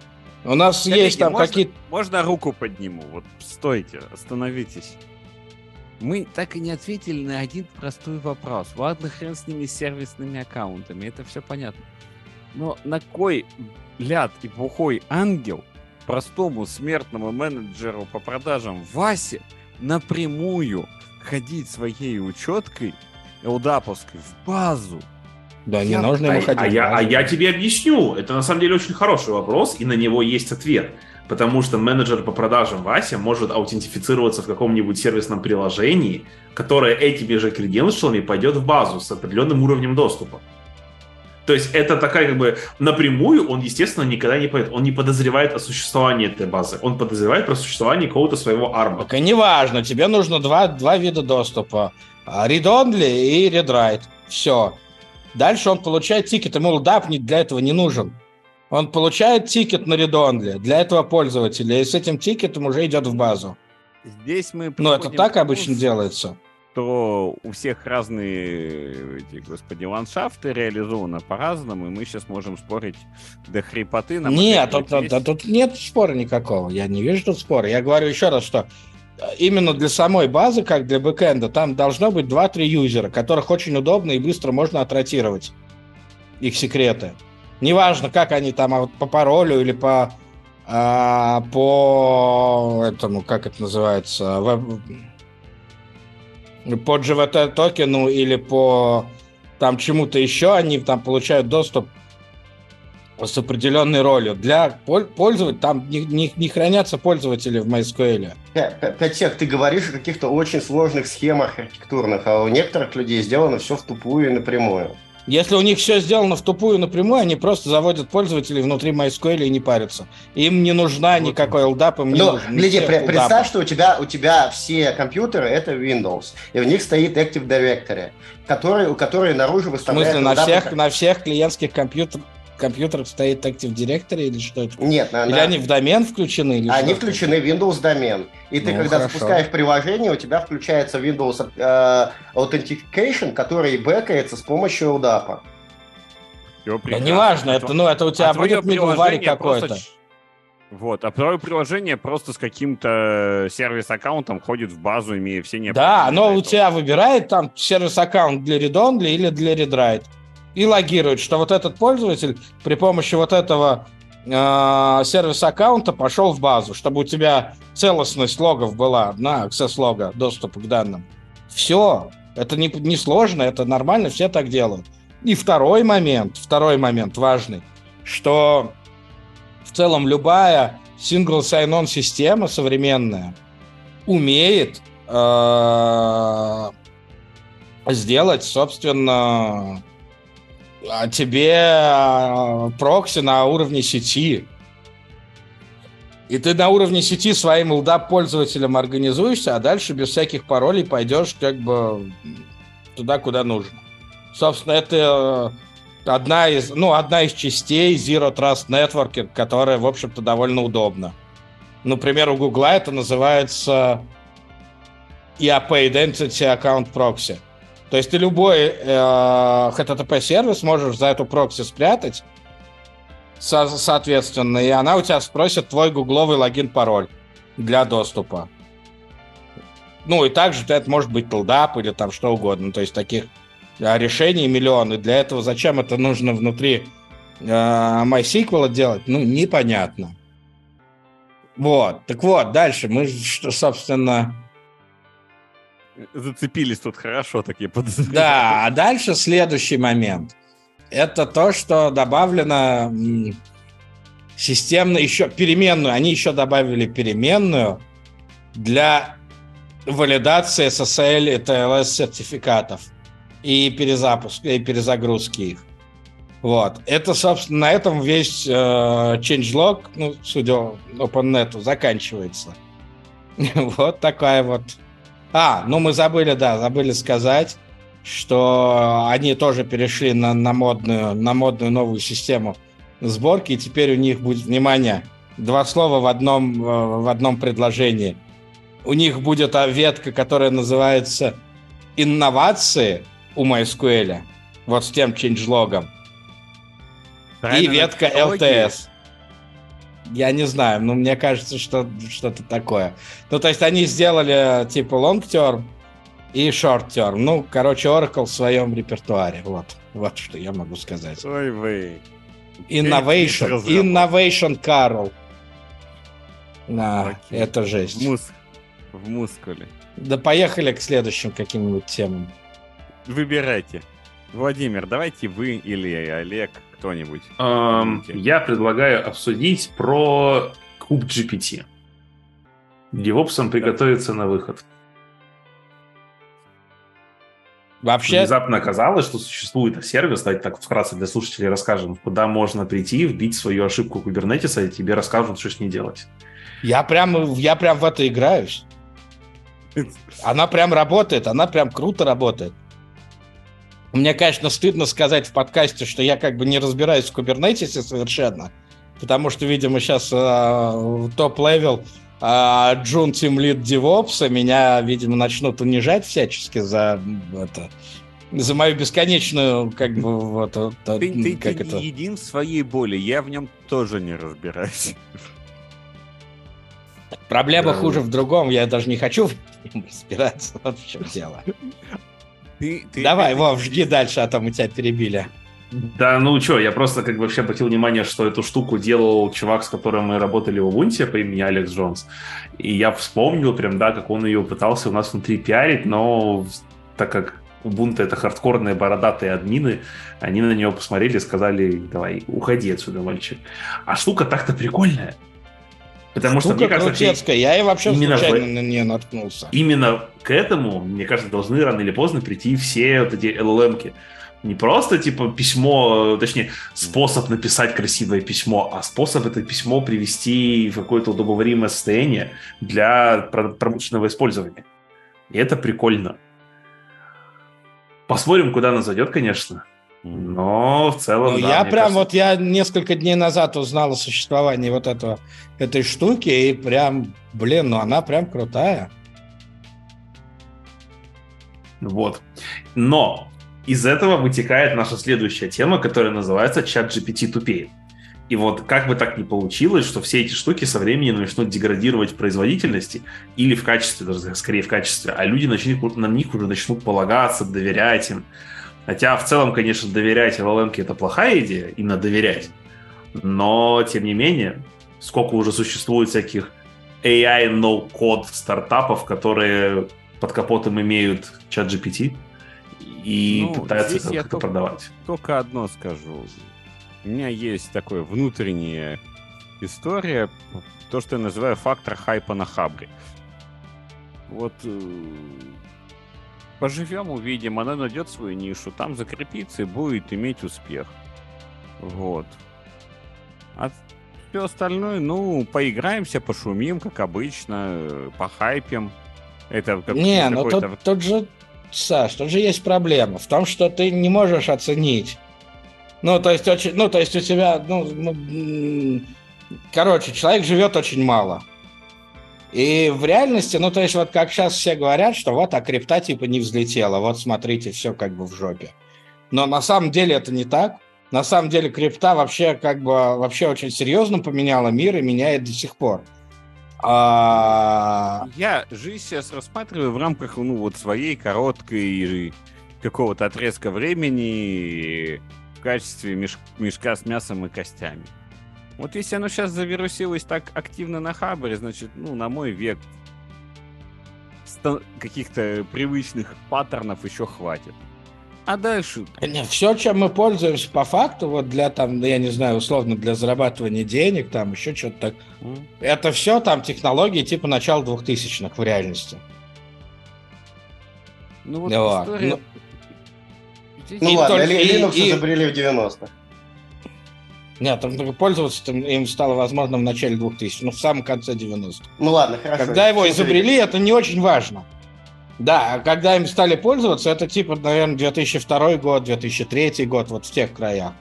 У нас Коллеги, есть там можно- какие-то... Можно руку подниму? Вот стойте, остановитесь. Мы так и не ответили на один простой вопрос. Ладно, хрен с ними сервисными аккаунтами, это все понятно. Но на кой ляд и бухой ангел простому смертному менеджеру по продажам Васе напрямую ходить своей учеткой элдаповской в базу? Да, не нужно А, ему ходить. а я, а я тебе объясню. Это на самом деле очень хороший вопрос, и на него есть ответ. Потому что менеджер по продажам Вася может аутентифицироваться в каком-нибудь сервисном приложении, которое этими же креденшалами пойдет в базу с определенным уровнем доступа. То есть это такая как бы напрямую он, естественно, никогда не пойдет. Он не подозревает о существовании этой базы. Он подозревает про существование какого-то своего арма. Так и неважно, тебе нужно два, два вида доступа. А, Read-only и read-write. Все. Дальше он получает тикет. Ему не- для этого не нужен. Он получает тикет на read-only для этого пользователя, и с этим тикетом уже идет в базу. Здесь мы Ну, это так обычно делается. что у всех разные, эти, господи, ландшафты реализованы по-разному, и мы сейчас можем спорить до хрипоты. Нам Нет, опять тут, есть- тут- нет спора никакого. Я не вижу тут спора. Я говорю еще раз, что именно для самой базы, как для бэкэнда, там должно быть 2-3 юзера, которых очень удобно и быстро можно отротировать их секреты. Неважно, как они там а по паролю или по а, по этому, как это называется, веб- по GVT токену или по там чему-то еще, они там получают доступ с определенной ролью. Для пол- пользователей там не, не- не хранятся пользователи в MySQL. Пятек, ты говоришь о каких-то очень сложных схемах архитектурных, а у некоторых людей сделано все в тупую и напрямую. Если у них все сделано в тупую напрямую, они просто заводят пользователей внутри MySQL и не парятся. Им не нужна никакой LDAP, им не Ну, нужен. гляди, LDAP. представь, что у тебя, у тебя все компьютеры это Windows, и в них стоит Active Directory, который, у которой наружу В выставляет... смысле, на всех, как- на всех клиентских компьютер, компьютерах стоит Active Directory или что это? Нет, на, Или они в домен включены? Или Они включены в Windows домен. И ты, Ну, когда хорошо. запускаешь приложение, у тебя включается Windows э, Authentication, который бэкается с помощью. Всё Да неважно, А это, ну, это у тебя а будет просто какой-то. Вот, а твое приложение просто с каким-то сервис-аккаунтом ходит в базу, имея все необходимые... Да, оно для у этого. тебя выбирает там сервис-аккаунт для read-only или для read-write. И логирует, что вот этот пользователь при помощи вот этого э, сервис-аккаунта пошел в базу, чтобы у тебя целостность логов была на access-лога, доступа к данным. Все. Это не, не сложно, это нормально, все так делают. И второй момент, второй момент важный, что в целом любая single sign-on система современная умеет э, сделать, собственно, а, тебе э, прокси на уровне сети. И ты на уровне сети своим LDAP пользователем организуешься, а дальше без всяких паролей пойдешь как бы туда, куда нужно. Собственно, это э, одна из, ну, одна из частей Zero Trust Networking, которая, в общем-то, довольно удобна. Например, у Гугла это называется IAP Identity Account Proxy. То есть ты любой э, HTTP-сервис можешь за эту прокси спрятать, со- соответственно, и она у тебя спросит твой гугловый логин-пароль для доступа. Ну, и также это может быть LDAP или там что угодно. То есть таких а, решений миллионы. Для этого зачем это нужно внутри э, MySQL делать? Ну, непонятно. Вот. Так вот, дальше мы, собственно... Зацепились тут хорошо, такие подозреваю. Да, а дальше следующий момент. Это то, что добавлено системно еще переменную, они еще добавили переменную для валидации SSL и TLS сертификатов и перезапуска, и перезагрузки их. Вот. Это, собственно, на этом весь э, changelog, ну, судя OpenNet, заканчивается. вот такая вот. А, ну мы забыли, да, забыли сказать, что они тоже перешли на, на, модную, на модную новую систему сборки, и теперь у них будет, внимание, два слова в одном, э, в одном предложении. У них будет ветка, которая называется «Инновации» у MySQL, вот с тем ченджлогом, и ветка LTS. Я не знаю, но мне кажется, что что-то такое. Ну, то есть они сделали типа long term и short term. Ну, короче, Oracle в своем репертуаре. Вот, вот что я могу сказать. Ой, вы. Innovation. Innovation Carol. Да, Окей. это жесть. Мус... В мускуле. Да поехали к следующим каким-нибудь темам. Выбирайте. Владимир, давайте вы или Олег кто-нибудь? Um, я предлагаю обсудить про куб GPT. Девопсом приготовиться на выход. Вообще... Внезапно оказалось, что существует сервис, давайте так вкратце для слушателей расскажем, куда можно прийти, вбить свою ошибку Kubernetes, и тебе расскажут, что с ней делать. Я прям, я прям в это играюсь. Она прям работает, она прям круто работает. Мне, конечно, стыдно сказать в подкасте, что я как бы не разбираюсь в кубернетисе совершенно, потому что, видимо, сейчас э, top-level э, Джун team lead Девопса меня, видимо, начнут унижать всячески за это за мою бесконечную, как бы, вот, вот ты, ты, как ты это... не един в своей боли, я в нем тоже не разбираюсь. Проблема да. хуже в другом, я даже не хочу в нем разбираться, вот в чем дело. Ты, ты, Давай, ты, Вов, жги дальше, а то мы тебя перебили. Да, ну что, я просто как бы вообще обратил внимание, что эту штуку делал чувак, с которым мы работали в Ubuntu по имени Алекс Джонс. И я вспомнил прям, да, как он ее пытался у нас внутри пиарить, но так как Ubuntu это хардкорные бородатые админы, они на него посмотрели и сказали, давай, уходи отсюда, мальчик. А штука так-то прикольная. Потому Штука что, мне кажется, крутецкая. я и вообще именно случайно в... на нее наткнулся. Именно к этому, мне кажется, должны рано или поздно прийти все вот эти LLM-ки. Не просто, типа, письмо, точнее, способ написать красивое письмо, а способ это письмо привести в какое-то удобоваримое состояние для промышленного использования. И это прикольно. Посмотрим, куда она зайдет, конечно. Но в целом. Ну, да, я прям кажется... вот я несколько дней назад узнал о существовании вот этого этой штуки и прям, блин, ну она прям крутая. Вот. Но из этого вытекает наша следующая тема, которая называется чат GPT тупее. И вот как бы так ни получилось, что все эти штуки со временем начнут деградировать в производительности или в качестве, даже скорее в качестве, а люди начнут, на них уже начнут полагаться, доверять им. Хотя в целом, конечно, доверять LLM это плохая идея, именно доверять. Но, тем не менее, сколько уже существует всяких AI no-code стартапов, которые под капотом имеют чат GPT и ну, пытаются это как-то только, продавать. Только одно скажу. У меня есть такая внутренняя история, то, что я называю фактор хайпа на хабре. Вот э, поживем, увидим, она найдет свою нишу, там закрепится и будет иметь успех. Вот. А все остальное, ну, поиграемся, пошумим, как обычно, похайпим. Это как Не, ну тут, тут же, Саш, тут же есть проблема в том, что ты не можешь оценить. Ну, то есть, очень, ну, то есть у тебя, ну, ну короче, человек живет очень мало. И в реальности, ну, то есть вот как сейчас все говорят, что вот, а крипта типа не взлетела, вот смотрите, все как бы в жопе. Но на самом деле это не так. На самом деле крипта вообще как бы вообще очень серьезно поменяла мир и меняет до сих пор. А... Я жизнь сейчас рассматриваю в рамках ну, вот своей короткой какого-то отрезка времени в качестве меш... мешка с мясом и костями. Вот если оно сейчас завирусилось так активно на Хабре, значит, ну, на мой век каких-то привычных паттернов еще хватит. А дальше? Все, чем мы пользуемся по факту, вот для там, я не знаю, условно, для зарабатывания денег, там еще что-то так, mm. это все там технологии типа начала 2000-х в реальности. Ну вот да, история... Ну, ну ладно, только, Linux и, изобрели в 90-х. Нет, там пользоваться им стало возможно в начале 2000 ну, в самом конце 90-х. Ну ладно, хорошо. Когда его изобрели, это не очень важно. Да, а когда им стали пользоваться, это типа, наверное, 2002 год, 2003 год, вот в тех краях.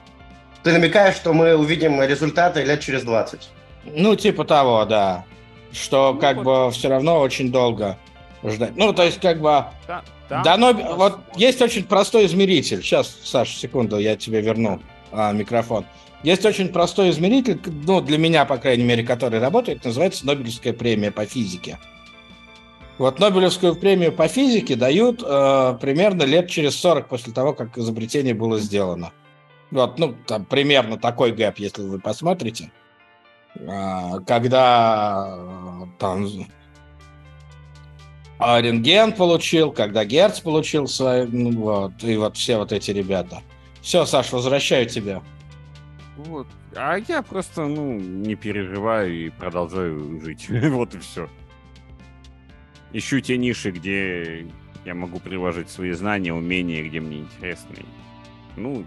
Ты намекаешь, что мы увидим результаты лет через 20? Ну, типа того, да. Что ну, как вот. бы все равно очень долго ждать. Ну, то есть, как бы... Да, да, да но вот есть очень простой измеритель. Сейчас, Саша, секунду, я тебе верну а, микрофон. Есть очень простой измеритель, ну, для меня, по крайней мере, который работает, называется Нобелевская премия по физике. Вот Нобелевскую премию по физике дают э, примерно лет через 40 после того, как изобретение было сделано. Вот, ну, там примерно такой гэп, если вы посмотрите. Э, когда э, там рентген получил, когда Герц получил свой, ну, вот, и вот все вот эти ребята. Все, Саш, возвращаю тебя. Вот. А я просто, ну, не переживаю и продолжаю жить. вот и все. Ищу те ниши, где я могу приложить свои знания, умения, где мне интересно. Ну,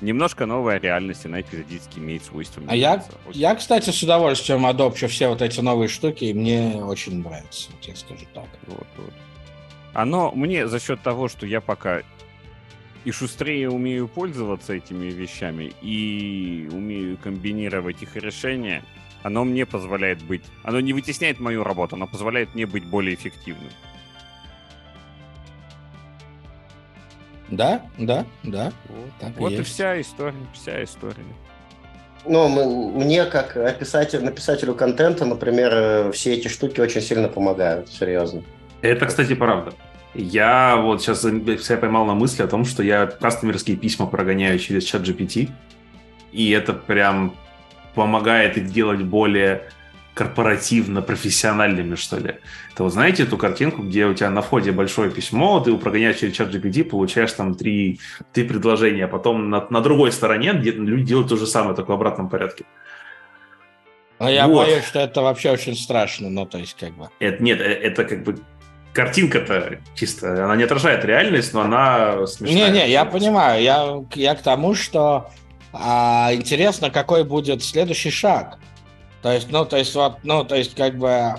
немножко новая реальность, она эпизодически имеет свойство. А я, я, кстати, с удовольствием адопчу все вот эти новые штуки, и мне очень нравится, вот я скажу так. Вот, вот. Оно мне за счет того, что я пока и шустрее умею пользоваться этими вещами, и умею комбинировать их решения, оно мне позволяет быть... Оно не вытесняет мою работу, оно позволяет мне быть более эффективным. Да, да, да. Вот, так вот и, и вся история, вся история. Ну, мне, как описатель, написателю контента, например, э, все эти штуки очень сильно помогают, серьезно. Это, кстати, правда. Я вот сейчас себя поймал на мысли о том, что я кастомерские письма прогоняю через чат GPT, и это прям помогает их делать более корпоративно, профессиональными, что ли. Это вот знаете эту картинку, где у тебя на входе большое письмо, ты его прогоняешь через чат GPT, получаешь там три, три предложения, а потом на, на другой стороне где люди делают то же самое, только в обратном порядке. А я вот. боюсь, что это вообще очень страшно, ну, то есть, как бы... Это, нет, э, это как бы картинка-то чисто, она не отражает реальность, но она смешная. Не-не, я понимаю, я, я к тому, что а, интересно, какой будет следующий шаг. То есть, ну, то есть, вот, ну, то есть, как бы,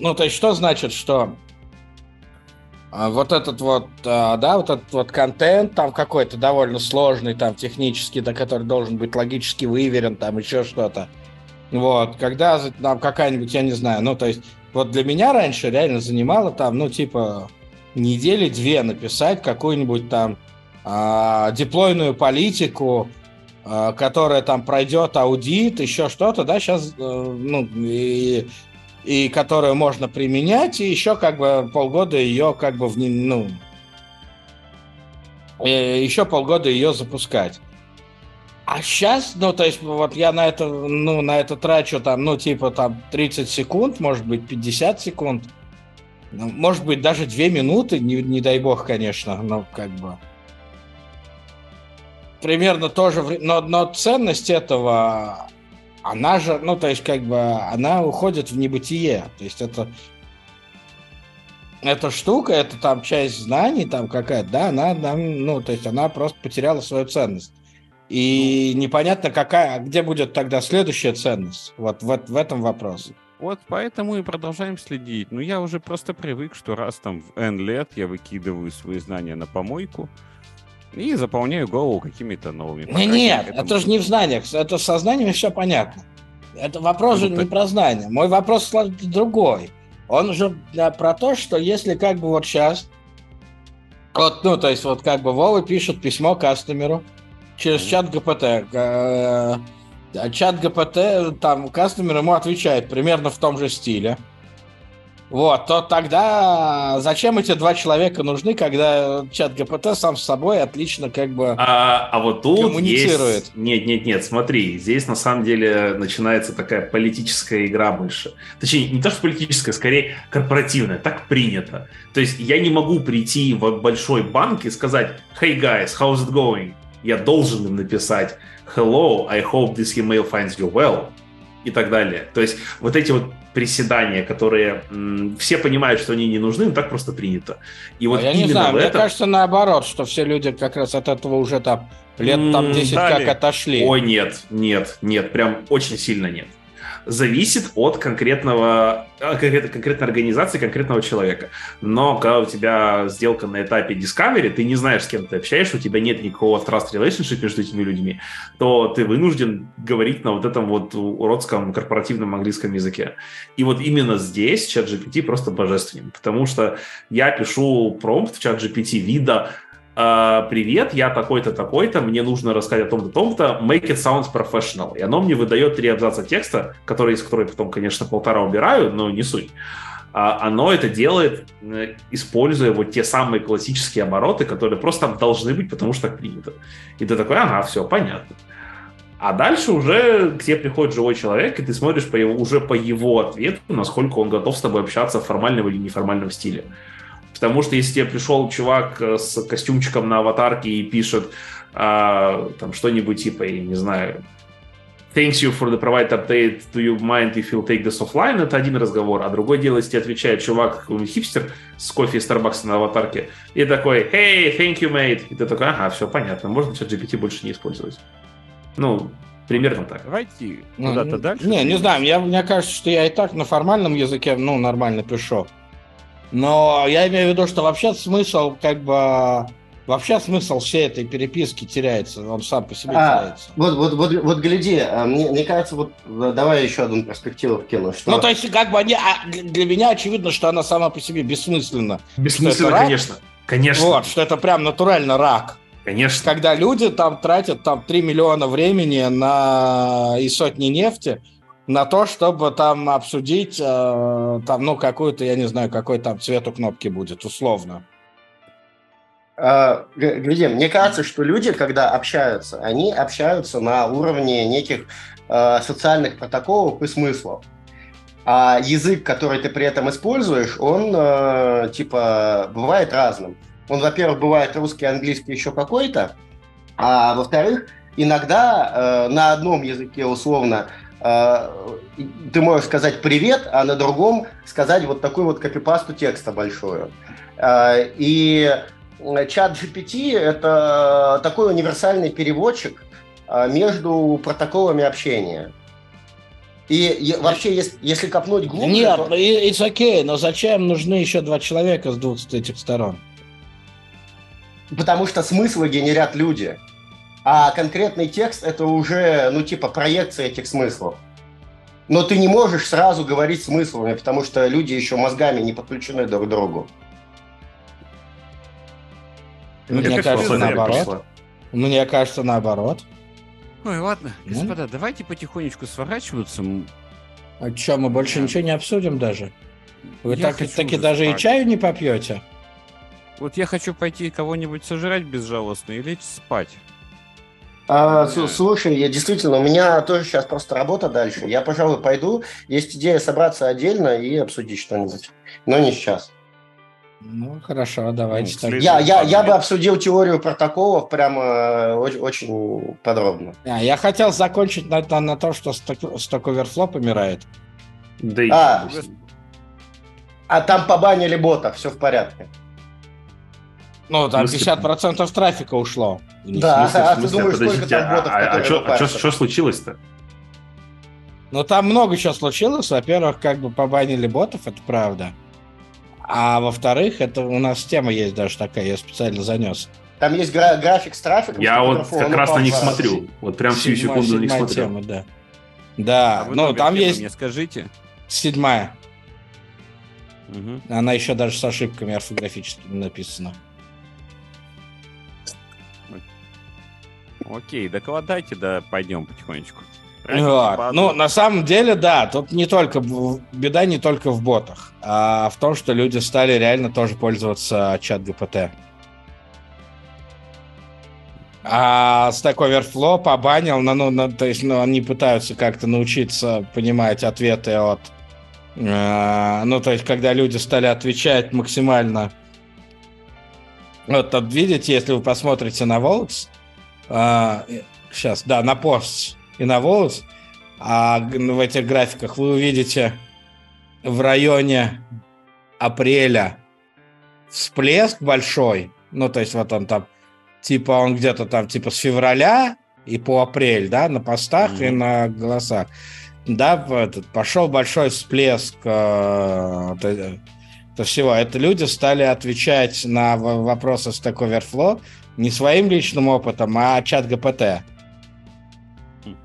ну, то есть, что значит, что а, вот этот вот, а, да, вот этот вот контент там какой-то довольно сложный, там, технически, да, который должен быть логически выверен, там, еще что-то. Вот, когда там какая-нибудь, я не знаю, ну, то есть, вот для меня раньше реально занимало там, ну, типа, недели две написать какую-нибудь там а, диплойную политику, а, которая там пройдет аудит, еще что-то, да, сейчас, э, ну, и, и которую можно применять, и еще как бы полгода ее как бы, в, ну, еще полгода ее запускать. А сейчас, ну, то есть, вот я на это, ну, на это трачу там, ну, типа там 30 секунд, может быть, 50 секунд, ну, может быть, даже 2 минуты, не, не дай бог, конечно, но как бы примерно тоже, но, но ценность этого, она же, ну, то есть, как бы, она уходит в небытие. То есть, это эта штука, это там часть знаний, там какая-то, да, она, нам, ну, то есть, она просто потеряла свою ценность. И ну. непонятно, какая, где будет тогда следующая ценность. Вот в, в этом вопрос. Вот поэтому и продолжаем следить. Ну, я уже просто привык, что раз там в N лет я выкидываю свои знания на помойку, и заполняю голову какими-то новыми. Не, нет, этому... это же не в знаниях, это в сознании все понятно. Это вопрос ну, же так... не про знания. Мой вопрос другой. Он же для, про то, что если как бы вот сейчас, вот, ну, то есть вот как бы Вова пишет письмо кастомеру через чат ГПТ, э, чат ГПТ, там, кастомер ему отвечает примерно в том же стиле. Вот, то тогда зачем эти два человека нужны, когда чат ГПТ сам с собой отлично как бы А, а вот тут коммуницирует? есть... Нет, нет, нет, смотри, здесь на самом деле начинается такая политическая игра больше. Точнее, не то, что политическая, скорее корпоративная, так принято. То есть я не могу прийти в большой банк и сказать «Hey guys, how's it going?» Я должен им написать «Hello, I hope this email finds you well» и так далее. То есть вот эти вот приседания, которые м, все понимают, что они не нужны, но так просто принято. И вот А я не знаю, мне этом... кажется наоборот, что все люди как раз от этого уже там лет там М, 10 дали. как отошли. Ой, нет, нет, нет, прям очень сильно нет. Зависит от конкретного, а, конкрет- конкретной организации, конкретного человека. Но когда у тебя сделка на этапе discovery, ты не знаешь, с кем ты общаешься, у тебя нет никакого trust relationship между этими людьми, то ты вынужден говорить на вот этом вот уродском корпоративном английском языке. И вот именно здесь чат GPT просто божественен, потому что я пишу промпт в чат GPT вида «А, привет, я такой-то, такой-то, мне нужно рассказать о том-то, том-то, make it sounds professional. И оно мне выдает три абзаца текста, которые, из которых потом, конечно, полтора убираю, но не суть. А оно это делает, э, используя вот те самые классические обороты, которые просто там должны быть, потому что так принято. И ты такой, ага, все, понятно. А дальше уже к тебе приходит живой человек, и ты смотришь по его, уже по его ответу, насколько он готов с тобой общаться в формальном или неформальном стиле. Потому что если тебе пришел чувак э, с костюмчиком на аватарке и пишет а, там что-нибудь типа, я не знаю, Thanks you for the provided update. Do you mind if you take this offline? Это один разговор. А другой дело, если тебе отвечает чувак, какой-нибудь хипстер с кофе из Starbucks на аватарке, и такой, hey, thank you, mate. И ты такой, ага, все понятно, можно чат GPT больше не использовать. Ну, примерно так. Давайте Ну, куда-то дальше. Не, не знаю, я, мне кажется, что я и так на формальном языке, ну, нормально пишу. Но я имею в виду, что вообще смысл, как бы, вообще смысл всей этой переписки теряется, он сам по себе А, теряется. Вот, вот, вот, вот гляди, а, мне, мне кажется, вот да, давай еще одну перспективу вкину. Что... Ну, то есть, как бы, они, а, для меня очевидно, что она сама по себе бессмысленна. Бессмысленно, рак? конечно. Конечно. Вот, что это прям натурально рак. Конечно. Когда люди там тратят там 3 миллиона времени на и сотни нефти на то, чтобы там обсудить э, там, ну, какую-то, я не знаю, какой там цвет у кнопки будет, условно. А, г- гляди, мне кажется, что люди, когда общаются, они общаются на уровне неких э, социальных протоколов и смыслов. А язык, который ты при этом используешь, он э, типа бывает разным. Он, во-первых, бывает русский, английский, еще какой-то, а во-вторых, иногда э, на одном языке условно ты можешь сказать привет, а на другом сказать вот такую вот копипасту текста большую. Э, и чат GPT – это такой универсальный переводчик а, между протоколами общения. И, вообще, если, если копнуть глубже, Нет, то- it's okay, но зачем нужны еще два человека с двух этих сторон? потому что смыслы генерят люди. А конкретный текст – это уже, ну, типа, проекция этих смыслов. Но ты не можешь сразу говорить смыслами, потому что люди еще мозгами не подключены друг к другу. Мне Это кажется, наоборот. пришло. Мне кажется, наоборот. Ой, ладно, Ну. господа, давайте потихонечку сворачиваться. А что, мы больше Да. ничего не обсудим даже? Вы Я так, таки даже и спать. чаю не попьете? Вот я хочу пойти кого-нибудь сожрать безжалостно и лечь спать. А, слушай, я действительно, у меня тоже сейчас просто работа дальше. Я, пожалуй, пойду. Есть идея собраться отдельно и обсудить что-нибудь. Но не сейчас. Ну, хорошо, давайте Ну, Я, я, я бы обсудил теорию протоколов прямо э, очень, очень подробно. А, я хотел закончить на, на, на том, что Stack, Overflow помирает. Да и А, а там побанили бота, все в порядке. Ну, там В смысле? 50% трафика ушло. Да. Смысле, а ты смысле? думаешь, сколько там ботов, а- а, а что случилось-то? Ну, там много чего случилось. Во-первых, как бы побанили ботов, это правда. А во-вторых, это у нас тема есть даже такая, я специально занес. Там есть гра- график с трафиком. Я вот как он раз на них смотрю. Вот прям всю Седьмая- секунду на них седьмая смотрю. тема, да. Да, А ну, там есть Мне скажите. седьмая. Мгм. Она еще даже с ошибками орфографическими написана. Окей, докладайте, да пойдем потихонечку. Вот. Ну, на самом деле, да, тут не только беда не только в ботах, а в том, что люди стали реально тоже пользоваться чат ГПТ. А Stack Overflow побанил, ну, ну, ну, то есть, ну, они пытаются как-то научиться понимать ответы от... Э, ну, то есть, когда люди стали отвечать максимально... Вот, вот видите, если вы посмотрите на Volts, э, сейчас, да, на пост и на Volts, а в этих графиках вы увидите в районе апреля всплеск большой, ну, то есть вот он там типа он где-то там типа с февраля и по апрель, да, на постах mm-hmm. и на голосах. Да, этот, пошел большой всплеск э, то, то всего. Это люди стали отвечать на вопросы Stack Overflow не своим личным опытом, а чат ГПТ.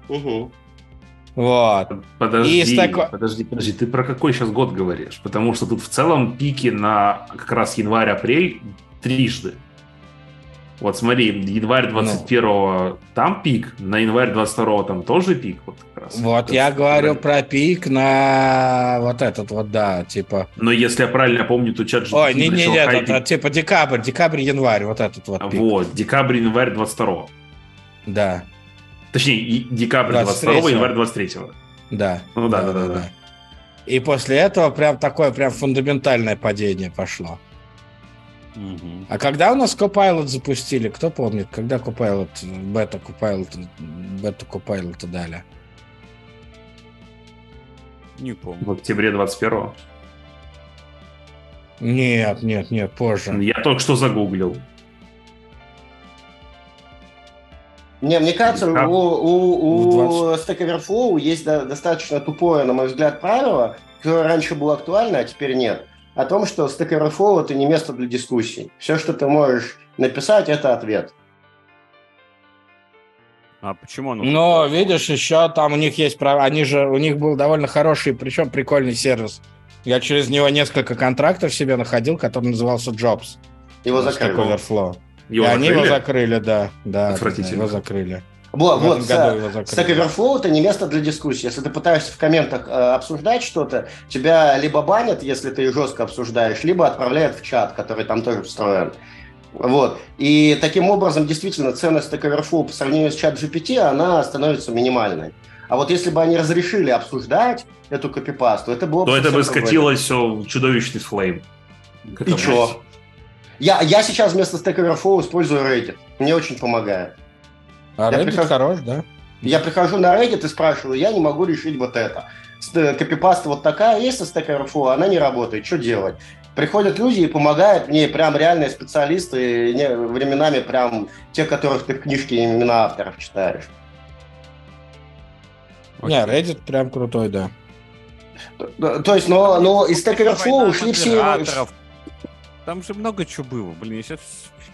Угу. Вот. Подожди, и тако... подожди, подожди, ты про какой сейчас год говоришь? Потому что тут в целом пики на как раз январь-апрель трижды. Вот смотри, январь 21 ну. там пик, на январь 22 там тоже пик. Вот, как раз. вот как я говорю про пик на вот этот вот, да, типа. Но если я правильно помню, то чат Ой, не, не, нет, это, типа декабрь, декабрь, январь, вот этот вот пик. Вот, декабрь, январь 22 Да. Точнее, декабрь 23 январь 23 Да. Ну да, да, да, да, да. И после этого прям такое прям фундаментальное падение пошло. Угу. А когда у нас Copilot запустили, кто помнит, когда Copilot, бета Copilot, бета Copilot дали? Не помню. В октябре 21-го? Нет, нет, нет, позже. Я только что загуглил. Не, мне кажется, у, у, у Stack Overflow есть достаточно тупое, на мой взгляд, правило, которое раньше было актуально, а теперь нет о том, что Stack Overflow – это не место для дискуссий. Все, что ты можешь написать, это ответ. А почему он? Но видишь, еще там у них есть права, они же у них был довольно хороший, причем прикольный сервис. Я через него несколько контрактов себе находил, который назывался Jobs. Его закрыли. Overflow. Его и закрыли? они его закрыли, да, да, Отвратительно. его закрыли. Вот, вот Stack Overflow это не место для дискуссии. Если ты пытаешься в комментах э, обсуждать что-то, тебя либо банят, если ты жестко обсуждаешь, либо отправляют в чат, который там тоже встроен. Вот. И таким образом, действительно, ценность Stack Overflow по сравнению с чат GPT, она становится минимальной. А вот если бы они разрешили обсуждать эту копипасту, это было бы... То это бы скатилось все в чудовищный флейм. И что? Я, я сейчас вместо Stack Overflow использую Reddit. Мне очень помогает. А я Reddit прихожу, хорош, да? Я прихожу на Reddit и спрашиваю, я не могу решить вот это. Копипаста вот такая есть со Stack Overflow, она не работает, что делать? Приходят люди и помогают мне, прям реальные специалисты, не, временами прям те, которых ты в книжке имена авторов читаешь. Не, Reddit прям крутой, да. То, то есть, но, но из Stack Overflow ушли все... Там же много чего было. Блин, я сейчас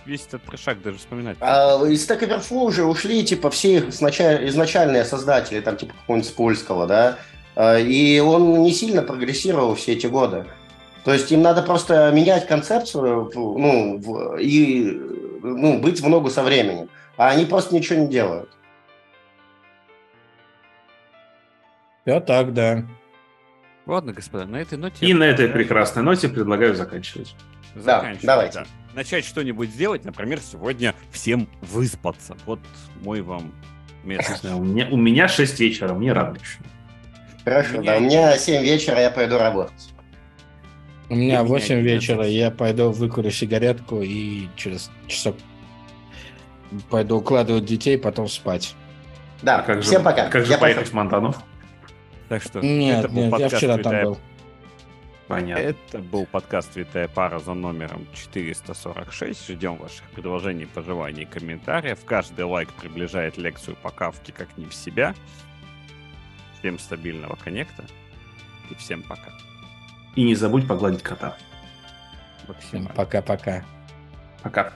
весь этот трешак даже вспоминать. А, из Stack Overflow уже ушли, типа, все их изначальные создатели, там, типа, какого-нибудь польского, да, а, и он не сильно прогрессировал все эти годы. То есть им надо просто менять концепцию ну, и ну, быть в ногу со временем. А они просто ничего не делают. Все так, да. Ладно, господа, на этой ноте... И на этой прекрасной ноте предлагаю заканчивать. Заканчивать, да, давайте. Да начать что-нибудь сделать, например, сегодня всем выспаться. Вот мой вам месяц. У меня, у меня 6 вечера, мне рано еще. Хорошо, да, у меня 7 вечера, я пойду работать. У меня 8 вечера, я пойду выкурю сигаретку и через часок пойду укладывать детей, потом спать. Да, а как всем же, пока. Как же я поехать в Монтанов? Так что нет, нет, я вчера там был. Понятно. Это был подкаст «Витая пара» за номером 446. Ждем ваших предложений, пожеланий и комментариев. Каждый лайк приближает лекцию по кавке как не в себя. Всем стабильного коннекта. И всем пока. И не забудь погладить кота. Максимально. Пока-пока. Пока. -пока. пока.